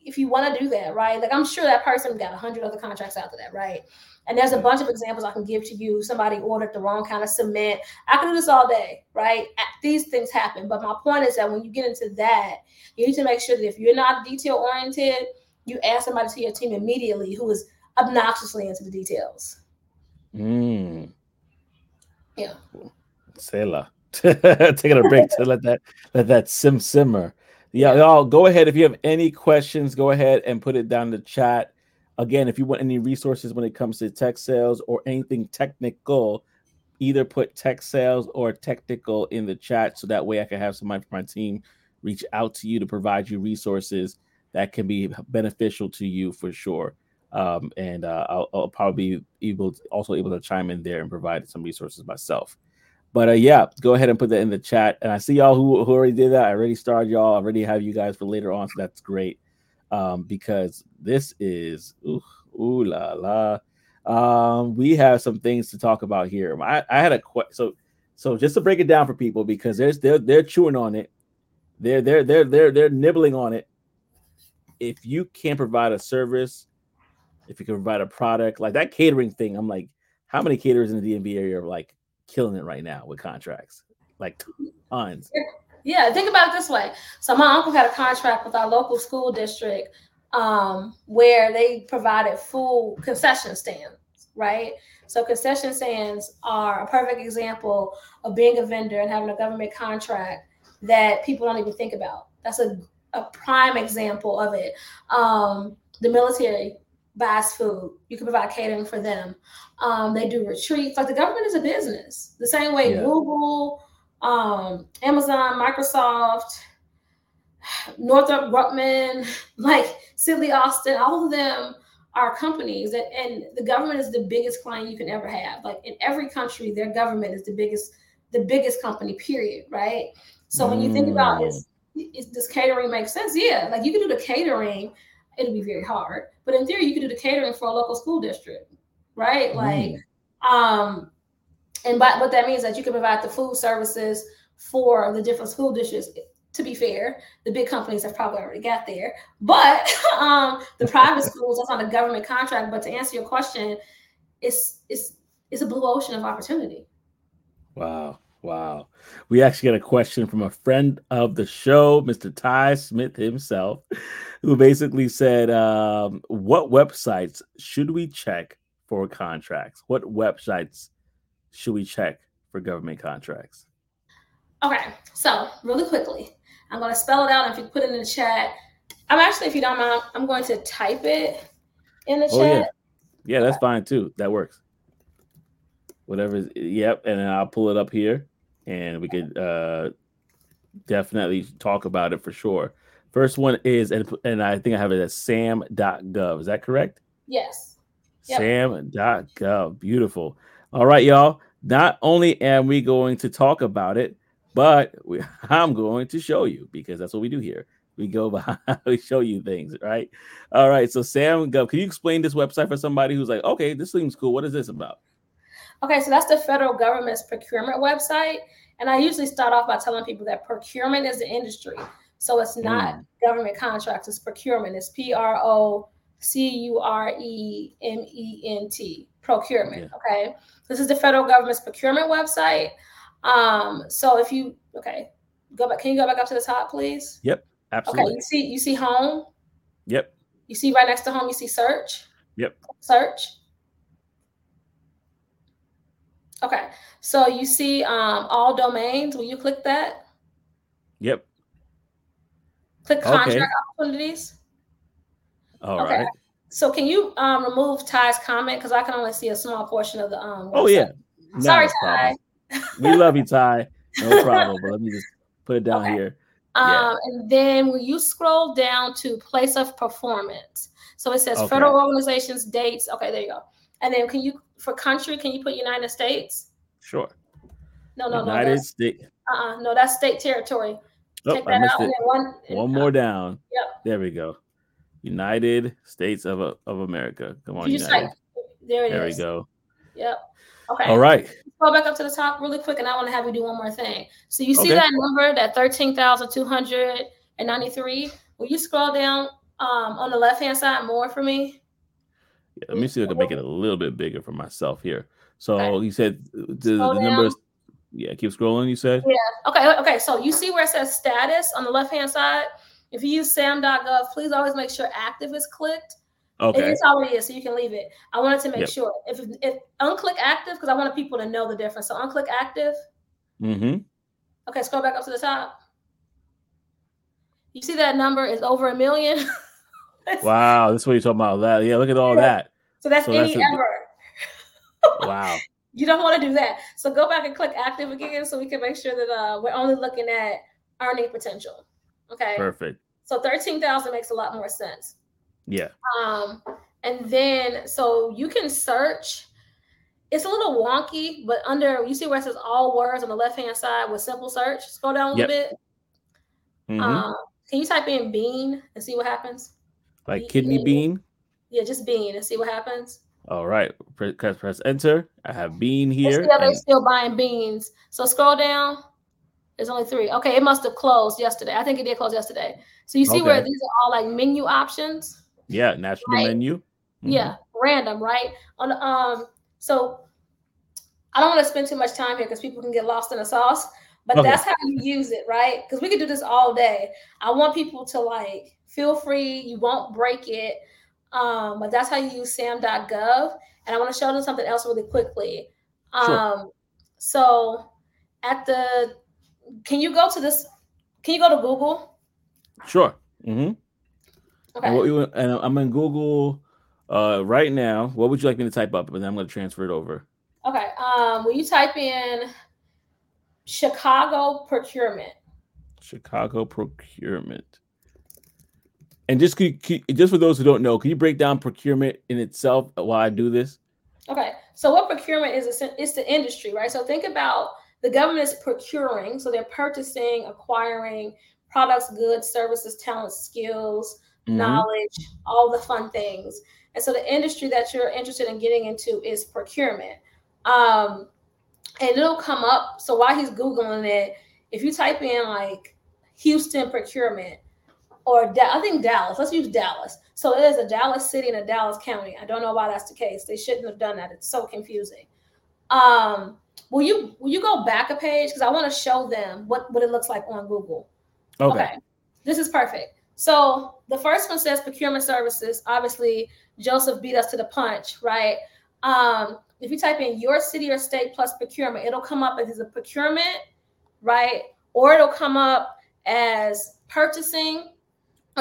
if you want to do that, right? Like I'm sure that person got a hundred other contracts after that, right? And there's a bunch of examples I can give to you. Somebody ordered the wrong kind of cement. I can do this all day, right? These things happen. But my point is that when you get into that, you need to make sure that if you're not detail oriented, you ask somebody to your team immediately who is obnoxiously into the details. Mm. Yeah. Sailor. Taking a break to let that let that sim simmer. Yeah, y'all go ahead. If you have any questions, go ahead and put it down in the chat. Again, if you want any resources when it comes to tech sales or anything technical, either put tech sales or technical in the chat so that way I can have somebody from my team reach out to you to provide you resources that can be beneficial to you for sure. Um, and uh, I'll, I'll, probably be able to, also able to chime in there and provide some resources myself. But uh, yeah, go ahead and put that in the chat. And I see y'all who, who already did that. I already started y'all. I already have you guys for later on, so that's great um, because this is ooh, ooh la la. Um, we have some things to talk about here. I, I had a question. So, so just to break it down for people, because there's they're they're chewing on it, they're they're they're they're they're nibbling on it. If you can't provide a service, if you can provide a product like that catering thing, I'm like, how many caterers in the DMV area are like killing it right now with contracts? Like tons. Yeah, think about it this way. So my uncle had a contract with our local school district um, where they provided full concession stands, right? So concession stands are a perfect example of being a vendor and having a government contract that people don't even think about. That's a, a prime example of it. Um, the military buys food. You can provide catering for them. Um, they do retreats. Like the government is a business. The same way yeah. Google, um, Amazon, Microsoft, Northrop Grumman, like Sidley Austin, all of them are companies that, and the government is the biggest client you can ever have. Like in every country, their government is the biggest, the biggest company, period. Right. So when you think about mm. is, does catering make sense? Yeah. Like you can do the catering, it'll be very hard. But in theory, you can do the catering for a local school district, right? Like, mm. um, and but what that means is that you can provide the food services for the different school districts. To be fair, the big companies have probably already got there, but um, the private schools that's on a government contract. But to answer your question, it's it's it's a blue ocean of opportunity. Wow. Wow. We actually got a question from a friend of the show, Mr. Ty Smith himself, who basically said, um, What websites should we check for contracts? What websites should we check for government contracts? Okay, so really quickly, I'm going to spell it out. If you put it in the chat, I'm actually, if you don't mind, I'm going to type it in the oh, chat. Yeah, yeah that's fine too. That works. Whatever. Yep, and then I'll pull it up here, and we could uh, definitely talk about it for sure. First one is, and, and I think I have it as sam.gov. Is that correct? Yes. Yep. Sam.gov. Beautiful. All right, y'all. Not only am we going to talk about it, but we, I'm going to show you because that's what we do here. We go by, we show you things, right? All right. So, Sam Gov, can you explain this website for somebody who's like, okay, this seems cool. What is this about? Okay, so that's the federal government's procurement website. And I usually start off by telling people that procurement is the industry. So it's not mm. government contracts, it's procurement. It's P R O C U R E M E N T, procurement. Yeah. Okay. This is the federal government's procurement website. Um, so if you okay, go back, can you go back up to the top, please? Yep, absolutely. Okay, you see you see home. Yep. You see right next to home, you see search. Yep. Search. Okay, so you see um, all domains. Will you click that? Yep. Click contract okay. opportunities. All okay. right. So can you um, remove Ty's comment because I can only see a small portion of the um. Oh yeah. No Sorry, Ty. we love you, Ty. No problem. but let me just put it down okay. here. Um, yeah. and then will you scroll down to place of performance? So it says okay. federal organizations, dates. Okay, there you go. And then can you for country, can you put United States? Sure. No, no, United no. United States. Uh-uh, no, that's state territory. Oh, Take that out. one, one more down. Yep. There we go. United States of, of America. Come on, United. Type, there it there is. we go. Yep. Okay. All right. Go back up to the top really quick, and I want to have you do one more thing. So you see okay. that number, that thirteen thousand two hundred and ninety-three. Will you scroll down um, on the left-hand side more for me? Yeah, let me see if I can make it a little bit bigger for myself here. So okay. you said the, the numbers. Yeah, keep scrolling. You said. Yeah. Okay. Okay. So you see where it says status on the left-hand side. If you use sam.gov, please always make sure active is clicked. Okay. It is already is, so you can leave it. I wanted to make yep. sure. If if unclick active, because I wanted people to know the difference. So unclick active. Mm-hmm. Okay, scroll back up to the top. You see that number is over a million. wow, that's what you're talking about. That yeah, look at all yeah. that. So that's so any that's ever. wow. You don't want to do that. So go back and click active again so we can make sure that uh, we're only looking at earning potential. Okay. Perfect. So 13,000 makes a lot more sense. Yeah. Um, and then so you can search. It's a little wonky, but under you see where it says all words on the left hand side with simple search. Scroll down a little yep. bit. Mm-hmm. Um, can you type in bean and see what happens? Like bean. kidney bean? Yeah, just bean and see what happens. All right, press press enter. I have bean here. Still. They're still buying beans. So scroll down. There's only three. Okay, it must have closed yesterday. I think it did close yesterday. So you see okay. where these are all like menu options. Yeah, national right? menu. Mm-hmm. Yeah, random, right? On um, so I don't want to spend too much time here because people can get lost in the sauce. But okay. that's how you use it, right? Because we could do this all day. I want people to like feel free. You won't break it. Um, but that's how you use sam.gov. And I want to show them something else really quickly. Um, sure. so at the can you go to this? Can you go to Google? Sure. Mm-hmm. Okay. And, you, and I'm in Google uh, right now. What would you like me to type up? And then I'm going to transfer it over. Okay. Um, will you type in Chicago procurement? Chicago procurement. And just just for those who don't know, can you break down procurement in itself while I do this? Okay. So what procurement is? It's the industry, right? So think about the government is procuring, so they're purchasing, acquiring products, goods, services, talents, skills, mm-hmm. knowledge, all the fun things. And so the industry that you're interested in getting into is procurement. Um, and it'll come up. So while he's Googling it, if you type in like Houston procurement or I think Dallas, let's use Dallas. So it is a Dallas city and a Dallas county. I don't know why that's the case. They shouldn't have done that. It's so confusing. Um, will you will you go back a page because I want to show them what what it looks like on Google. Okay. okay. This is perfect. So the first one says procurement services. Obviously, Joseph beat us to the punch, right? Um, if you type in your city or state plus procurement, it'll come up as a procurement, right? Or it'll come up as purchasing.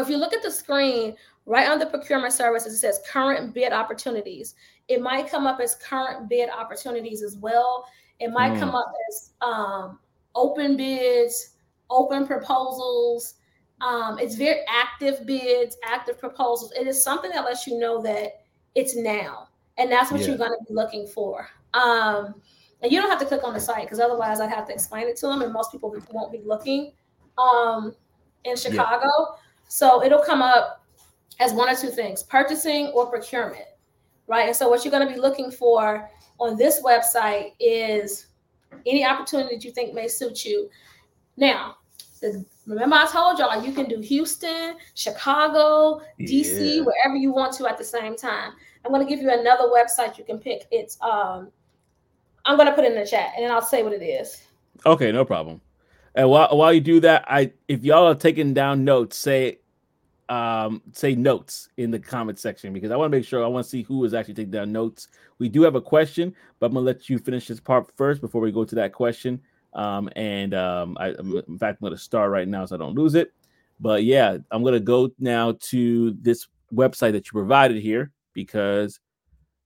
If you look at the screen, right under procurement services, it says current bid opportunities. It might come up as current bid opportunities as well. It might mm. come up as um, open bids, open proposals. Um, it's very active bids, active proposals. It is something that lets you know that it's now, and that's what yeah. you're going to be looking for. Um, and you don't have to click on the site because otherwise I'd have to explain it to them, and most people won't be looking um, in Chicago. Yeah. So it'll come up as one or two things: purchasing or procurement, right? And so what you're going to be looking for on this website is any opportunity that you think may suit you. Now, the, remember I told y'all you can do Houston, Chicago, DC, yeah. wherever you want to at the same time. I'm going to give you another website you can pick. It's um, I'm going to put it in the chat and then I'll say what it is. Okay, no problem. And while while you do that, I if y'all are taking down notes, say um say notes in the comment section because I want to make sure I want to see who is actually taking down notes. We do have a question, but I'm gonna let you finish this part first before we go to that question. Um, and um, I, in fact, I'm gonna start right now so I don't lose it. But yeah, I'm gonna go now to this website that you provided here because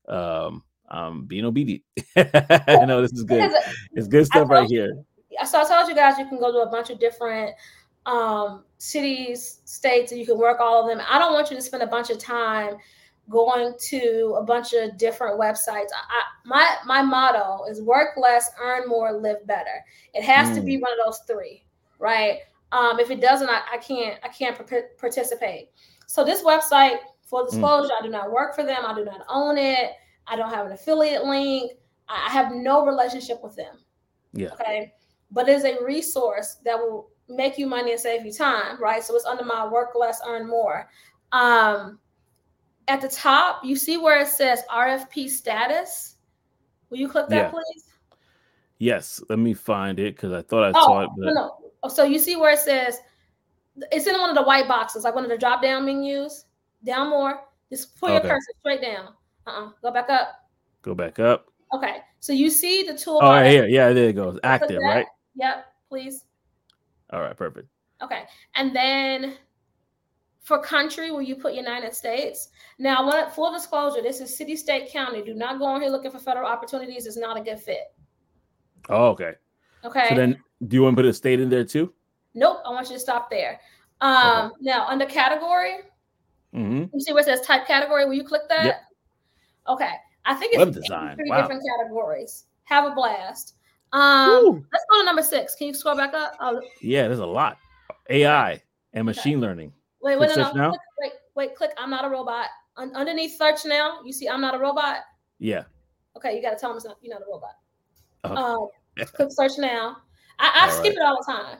um, I'm being obedient. I know this is good. It's good stuff right here. So I told you guys you can go to a bunch of different um, cities, states, and you can work all of them. I don't want you to spend a bunch of time going to a bunch of different websites. I, my my motto is work less, earn more, live better. It has mm. to be mm. one of those three, right? Um, if it doesn't, I, I can't I can't participate. So this website, full mm. disclosure, mm. I do not work for them. I do not own it. I don't have an affiliate link. I have no relationship with them. Yeah. Okay. But it is a resource that will make you money and save you time, right? So it's under my work less, earn more. Um, at the top, you see where it says RFP status. Will you click that, yeah. please? Yes, let me find it because I thought I oh, saw it. But... No, no. Oh, so you see where it says it's in one of the white boxes, like one of the drop down menus. Down more. Just pull okay. your cursor straight down. Uh-uh. Go back up. Go back up. Okay. So you see the tool. Oh, right here. Yeah, there it goes. Active, right? Yep. Please. All right. Perfect. Okay. And then for country, will you put United States? Now, what full disclosure, this is city, state, county. Do not go on here looking for federal opportunities. It's not a good fit. Oh, okay. Okay. So then do you want to put a state in there too? Nope. I want you to stop there. Um, okay. now under category, mm-hmm. you see where it says type category. Will you click that? Yep. Okay. I think it's web design. Three wow. different categories. Have a blast. Um, let's go to number six. Can you scroll back up? Oh. Yeah, there's a lot. AI and machine okay. learning. Wait, wait, no, no. Click, wait, wait, click. I'm not a robot. Un- underneath search now, you see I'm not a robot. Yeah. Okay, you got to tell them you're not a robot. Okay. Um, click search now. I, I skip right. it all the time.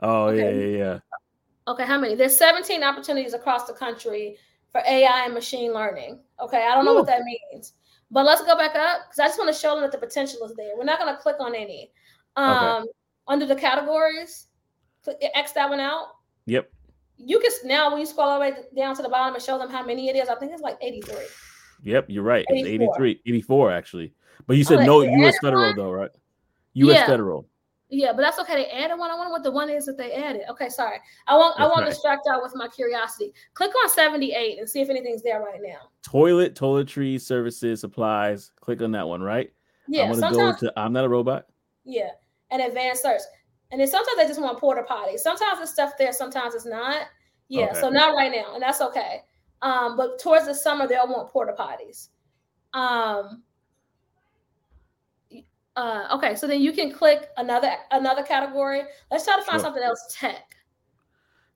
Oh okay. yeah, yeah, yeah. Okay, how many? There's 17 opportunities across the country for AI and machine learning. Okay, I don't know Ooh. what that means, but let's go back up because I just want to show them that the potential is there. We're not going to click on any. Um, okay. Under the categories, click, X that one out. Yep you can now when you scroll all the way down to the bottom and show them how many it is. I think it's like 83. Yep, you're right. 84. It's 83, 84 actually. But you said oh, no U.S. federal though, right? U.S. Yeah. federal. Yeah, but that's okay. They added one. I wonder what the one is that they added. Okay, sorry. I won't. That's I won't right. distract y'all with my curiosity. Click on 78 and see if anything's there right now. Toilet, toiletry services, supplies. Click on that one, right? Yeah. I'm gonna go to. I'm not a robot. Yeah, and advanced search. And then sometimes they just want porta potty. Sometimes it's stuff there, sometimes it's not. Yeah, okay. so not right now, and that's okay. Um, but towards the summer they'll want porta potties. Um, uh, okay, so then you can click another another category. Let's try to find sure. something else tech.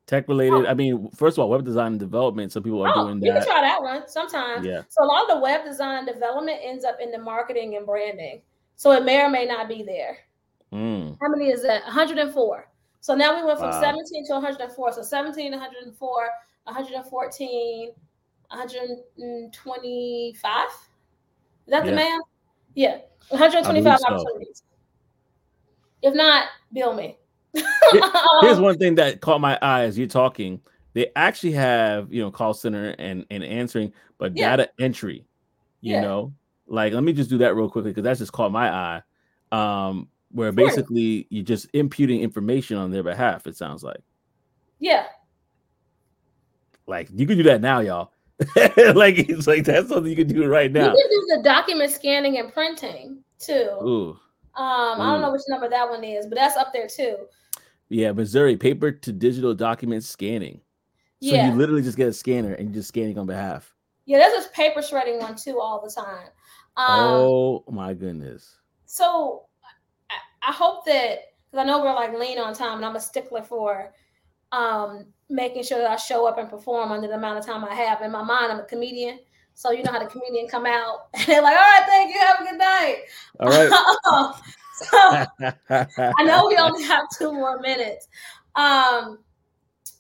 Tech related. Oh. I mean, first of all, web design and development. Some people are oh, doing that. You can try that one sometimes. Yeah. So a lot of the web design development ends up in the marketing and branding. So it may or may not be there. Mm. How many is that? 104. So now we went from wow. 17 to 104. So 17, 104, 114, 125. Is that yeah. the math? Yeah. 125 opportunities. If not, bill me. Here's one thing that caught my eye as you're talking. They actually have, you know, call center and, and answering, but yeah. data entry You yeah. know, like let me just do that real quickly because that's just caught my eye. Um, where sure. basically you're just imputing information on their behalf. It sounds like. Yeah. Like you can do that now, y'all. like it's like that's something you can do right now. You can do the document scanning and printing too. Ooh. Um, Ooh. I don't know which number that one is, but that's up there too. Yeah, Missouri paper to digital document scanning. So yeah. you literally just get a scanner and you're just scanning on behalf. Yeah, there's this paper shredding one too all the time. Um, oh my goodness. So I, I hope that because I know we're like lean on time and I'm a stickler for um making sure that I show up and perform under the amount of time I have. In my mind, I'm a comedian. So you know how the comedian come out and they're like, all right, thank you, have a good night. All right. so I know we only have two more minutes. Um,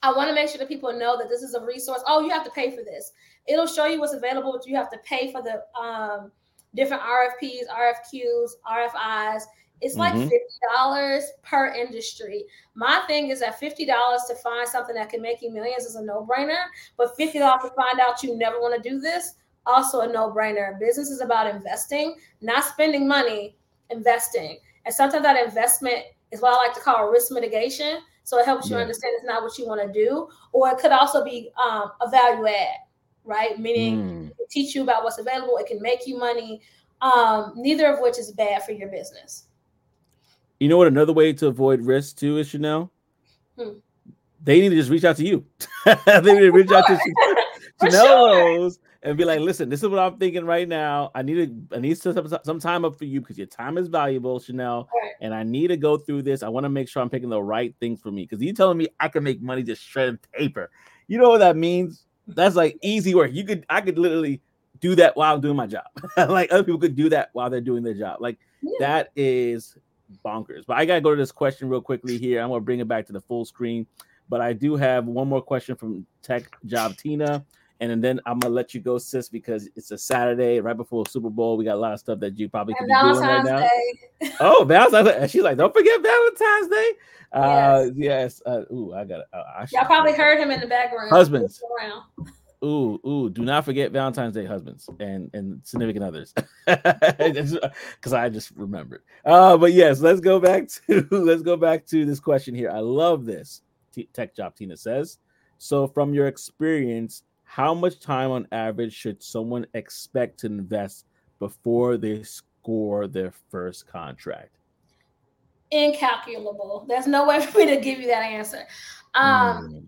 I want to make sure that people know that this is a resource. Oh, you have to pay for this. It'll show you what's available, but you have to pay for the um, different RFPs, RFQs, RFIs. It's like mm-hmm. $50 per industry. My thing is that $50 to find something that can make you millions is a no brainer, but $50 to find out you never want to do this, also a no brainer. Business is about investing, not spending money, investing. And sometimes that investment is what I like to call risk mitigation. So it helps you yeah. understand it's not what you want to do, or it could also be um, a value add, right? Meaning mm. teach you about what's available, it can make you money, um, neither of which is bad for your business. You know what? Another way to avoid risk too is Chanel. Hmm. They need to just reach out to you. they need to reach out to Chanel sure. and be like, "Listen, this is what I'm thinking right now. I need to, I need some, some time up for you because your time is valuable, Chanel, right. and I need to go through this. I want to make sure I'm picking the right things for me because you telling me I can make money just shredding paper. You know what that means? That's like easy work. You could, I could literally do that while I'm doing my job. like other people could do that while they're doing their job. Like yeah. that is bonkers. But I gotta go to this question real quickly here. I'm gonna bring it back to the full screen. But I do have one more question from Tech Job Tina. And then I'm gonna let you go, sis, because it's a Saturday right before Super Bowl. We got a lot of stuff that you probably could be doing right now. Day. oh, Valentine's Day! She's like, "Don't forget Valentine's Day." Uh, yes. Uh, ooh, I got it. Uh, Y'all probably heard him in the background. Husbands. Ooh, ooh, do not forget Valentine's Day husbands and and significant others. Cuz I just remembered. Uh but yes, let's go back to let's go back to this question here. I love this. T- Tech Job Tina says. So from your experience, how much time on average should someone expect to invest before they score their first contract? Incalculable. There's no way for me to give you that answer. Um mm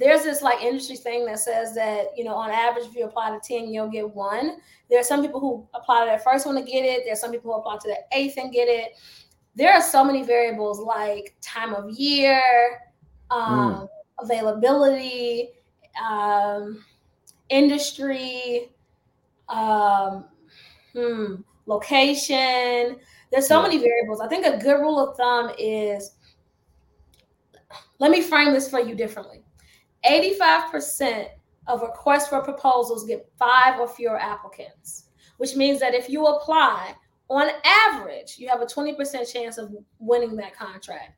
there's this like industry thing that says that you know on average if you apply to 10 you'll get one. There are some people who apply to their first one to get it. There's some people who apply to the eighth and get it. There are so many variables like time of year um, mm. availability um, industry um, hmm, location. There's so many variables. I think a good rule of thumb is let me frame this for you differently 85% of requests for proposals get five or fewer applicants, which means that if you apply, on average, you have a 20% chance of winning that contract.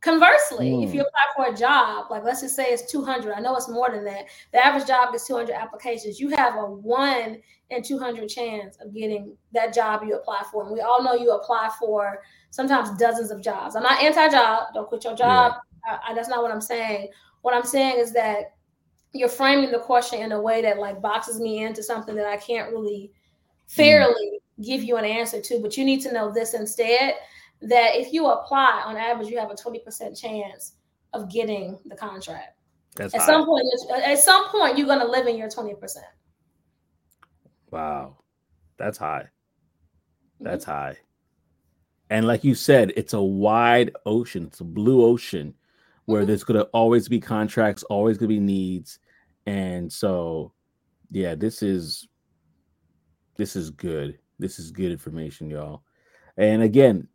Conversely, mm. if you hmm. apply for a job, like let's just say it's 200, I know it's more than that. The average job is 200 applications. You have a one in 200 chance of getting that job you apply for. And we all know you apply for sometimes dozens of jobs. I'm not anti job, don't quit your job. Yeah. I, I, that's not what I'm saying. What I'm saying is that you're framing the question in a way that like boxes me into something that I can't really fairly mm. give you an answer to. But you need to know this instead that if you apply on average, you have a 20% chance of getting the contract. That's at high. some point, at some point, you're gonna live in your 20%. Wow. That's high. That's mm-hmm. high. And like you said, it's a wide ocean, it's a blue ocean where mm-hmm. there's going to always be contracts, always going to be needs, and so yeah, this is this is good. This is good information, y'all. And again,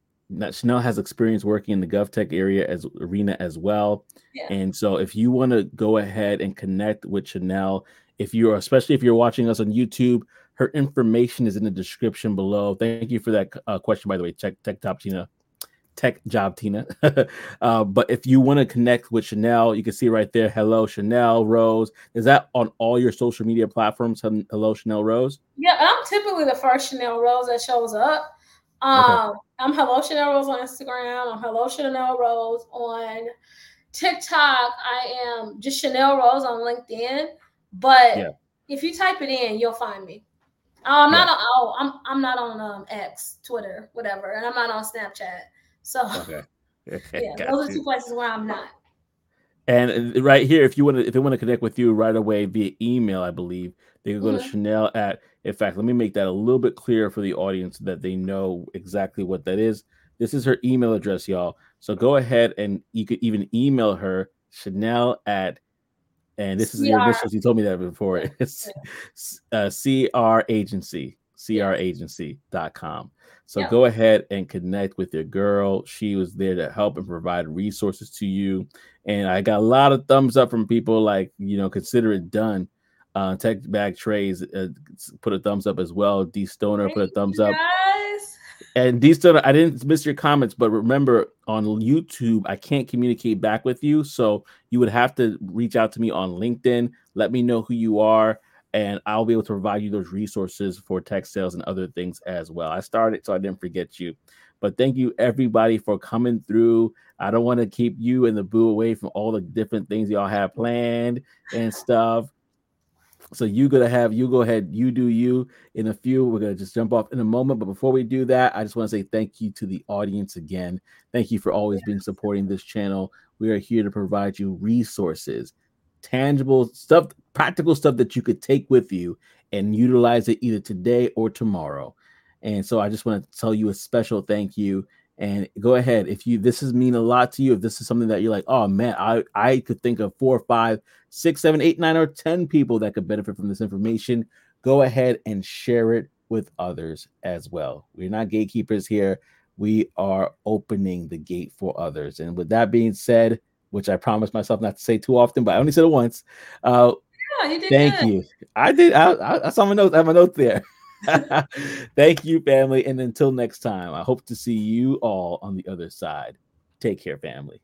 Chanel has experience working in the GovTech area as arena as well. Yeah. And so if you want to go ahead and connect with Chanel, if you're especially if you're watching us on YouTube, her information is in the description below. Thank you for that uh, question, by the way. Check Tech Top Tina tech job tina uh, but if you want to connect with chanel you can see right there hello chanel rose is that on all your social media platforms hello chanel rose yeah i'm typically the first chanel rose that shows up um, okay. i'm hello chanel rose on instagram i'm hello chanel rose on tiktok i am just chanel rose on linkedin but yeah. if you type it in you'll find me Oh, I'm not on. Oh, I'm I'm not on um X, Twitter, whatever, and I'm not on Snapchat. So okay. yeah, those you. are two places where I'm not. And uh, right here, if you want to, if they want to connect with you right away via email, I believe they can go mm-hmm. to Chanel at. In fact, let me make that a little bit clearer for the audience so that they know exactly what that is. This is her email address, y'all. So go ahead and you could even email her Chanel at and this is your initials. You told me that before. It's uh, CR Agency, CRAgency.com. So yep. go ahead and connect with your girl. She was there to help and provide resources to you. And I got a lot of thumbs up from people like, you know, consider it done. Uh, Tech Bag Trays uh, put a thumbs up as well. D Stoner Thank put a thumbs up. Guys. And D Stoner, I didn't miss your comments, but remember on YouTube, I can't communicate back with you. So you would have to reach out to me on LinkedIn. Let me know who you are, and I'll be able to provide you those resources for tech sales and other things as well. I started so I didn't forget you. But thank you everybody for coming through. I don't want to keep you and the boo away from all the different things y'all have planned and stuff. So you gonna have you go ahead, you do you. In a few, we're gonna just jump off in a moment. But before we do that, I just want to say thank you to the audience again. Thank you for always being supporting this channel. We are here to provide you resources, tangible stuff, practical stuff that you could take with you and utilize it either today or tomorrow. And so I just want to tell you a special thank you. And go ahead if you this is mean a lot to you if this is something that you're like oh man i i could think of four five six seven eight nine or ten people that could benefit from this information go ahead and share it with others as well. We're not gatekeepers here. We are opening the gate for others. And with that being said which i promised myself not to say too often but i only said it once uh yeah, you thank good. you i did i, I, I saw my notes i have my notes there Thank you, family. And until next time, I hope to see you all on the other side. Take care, family.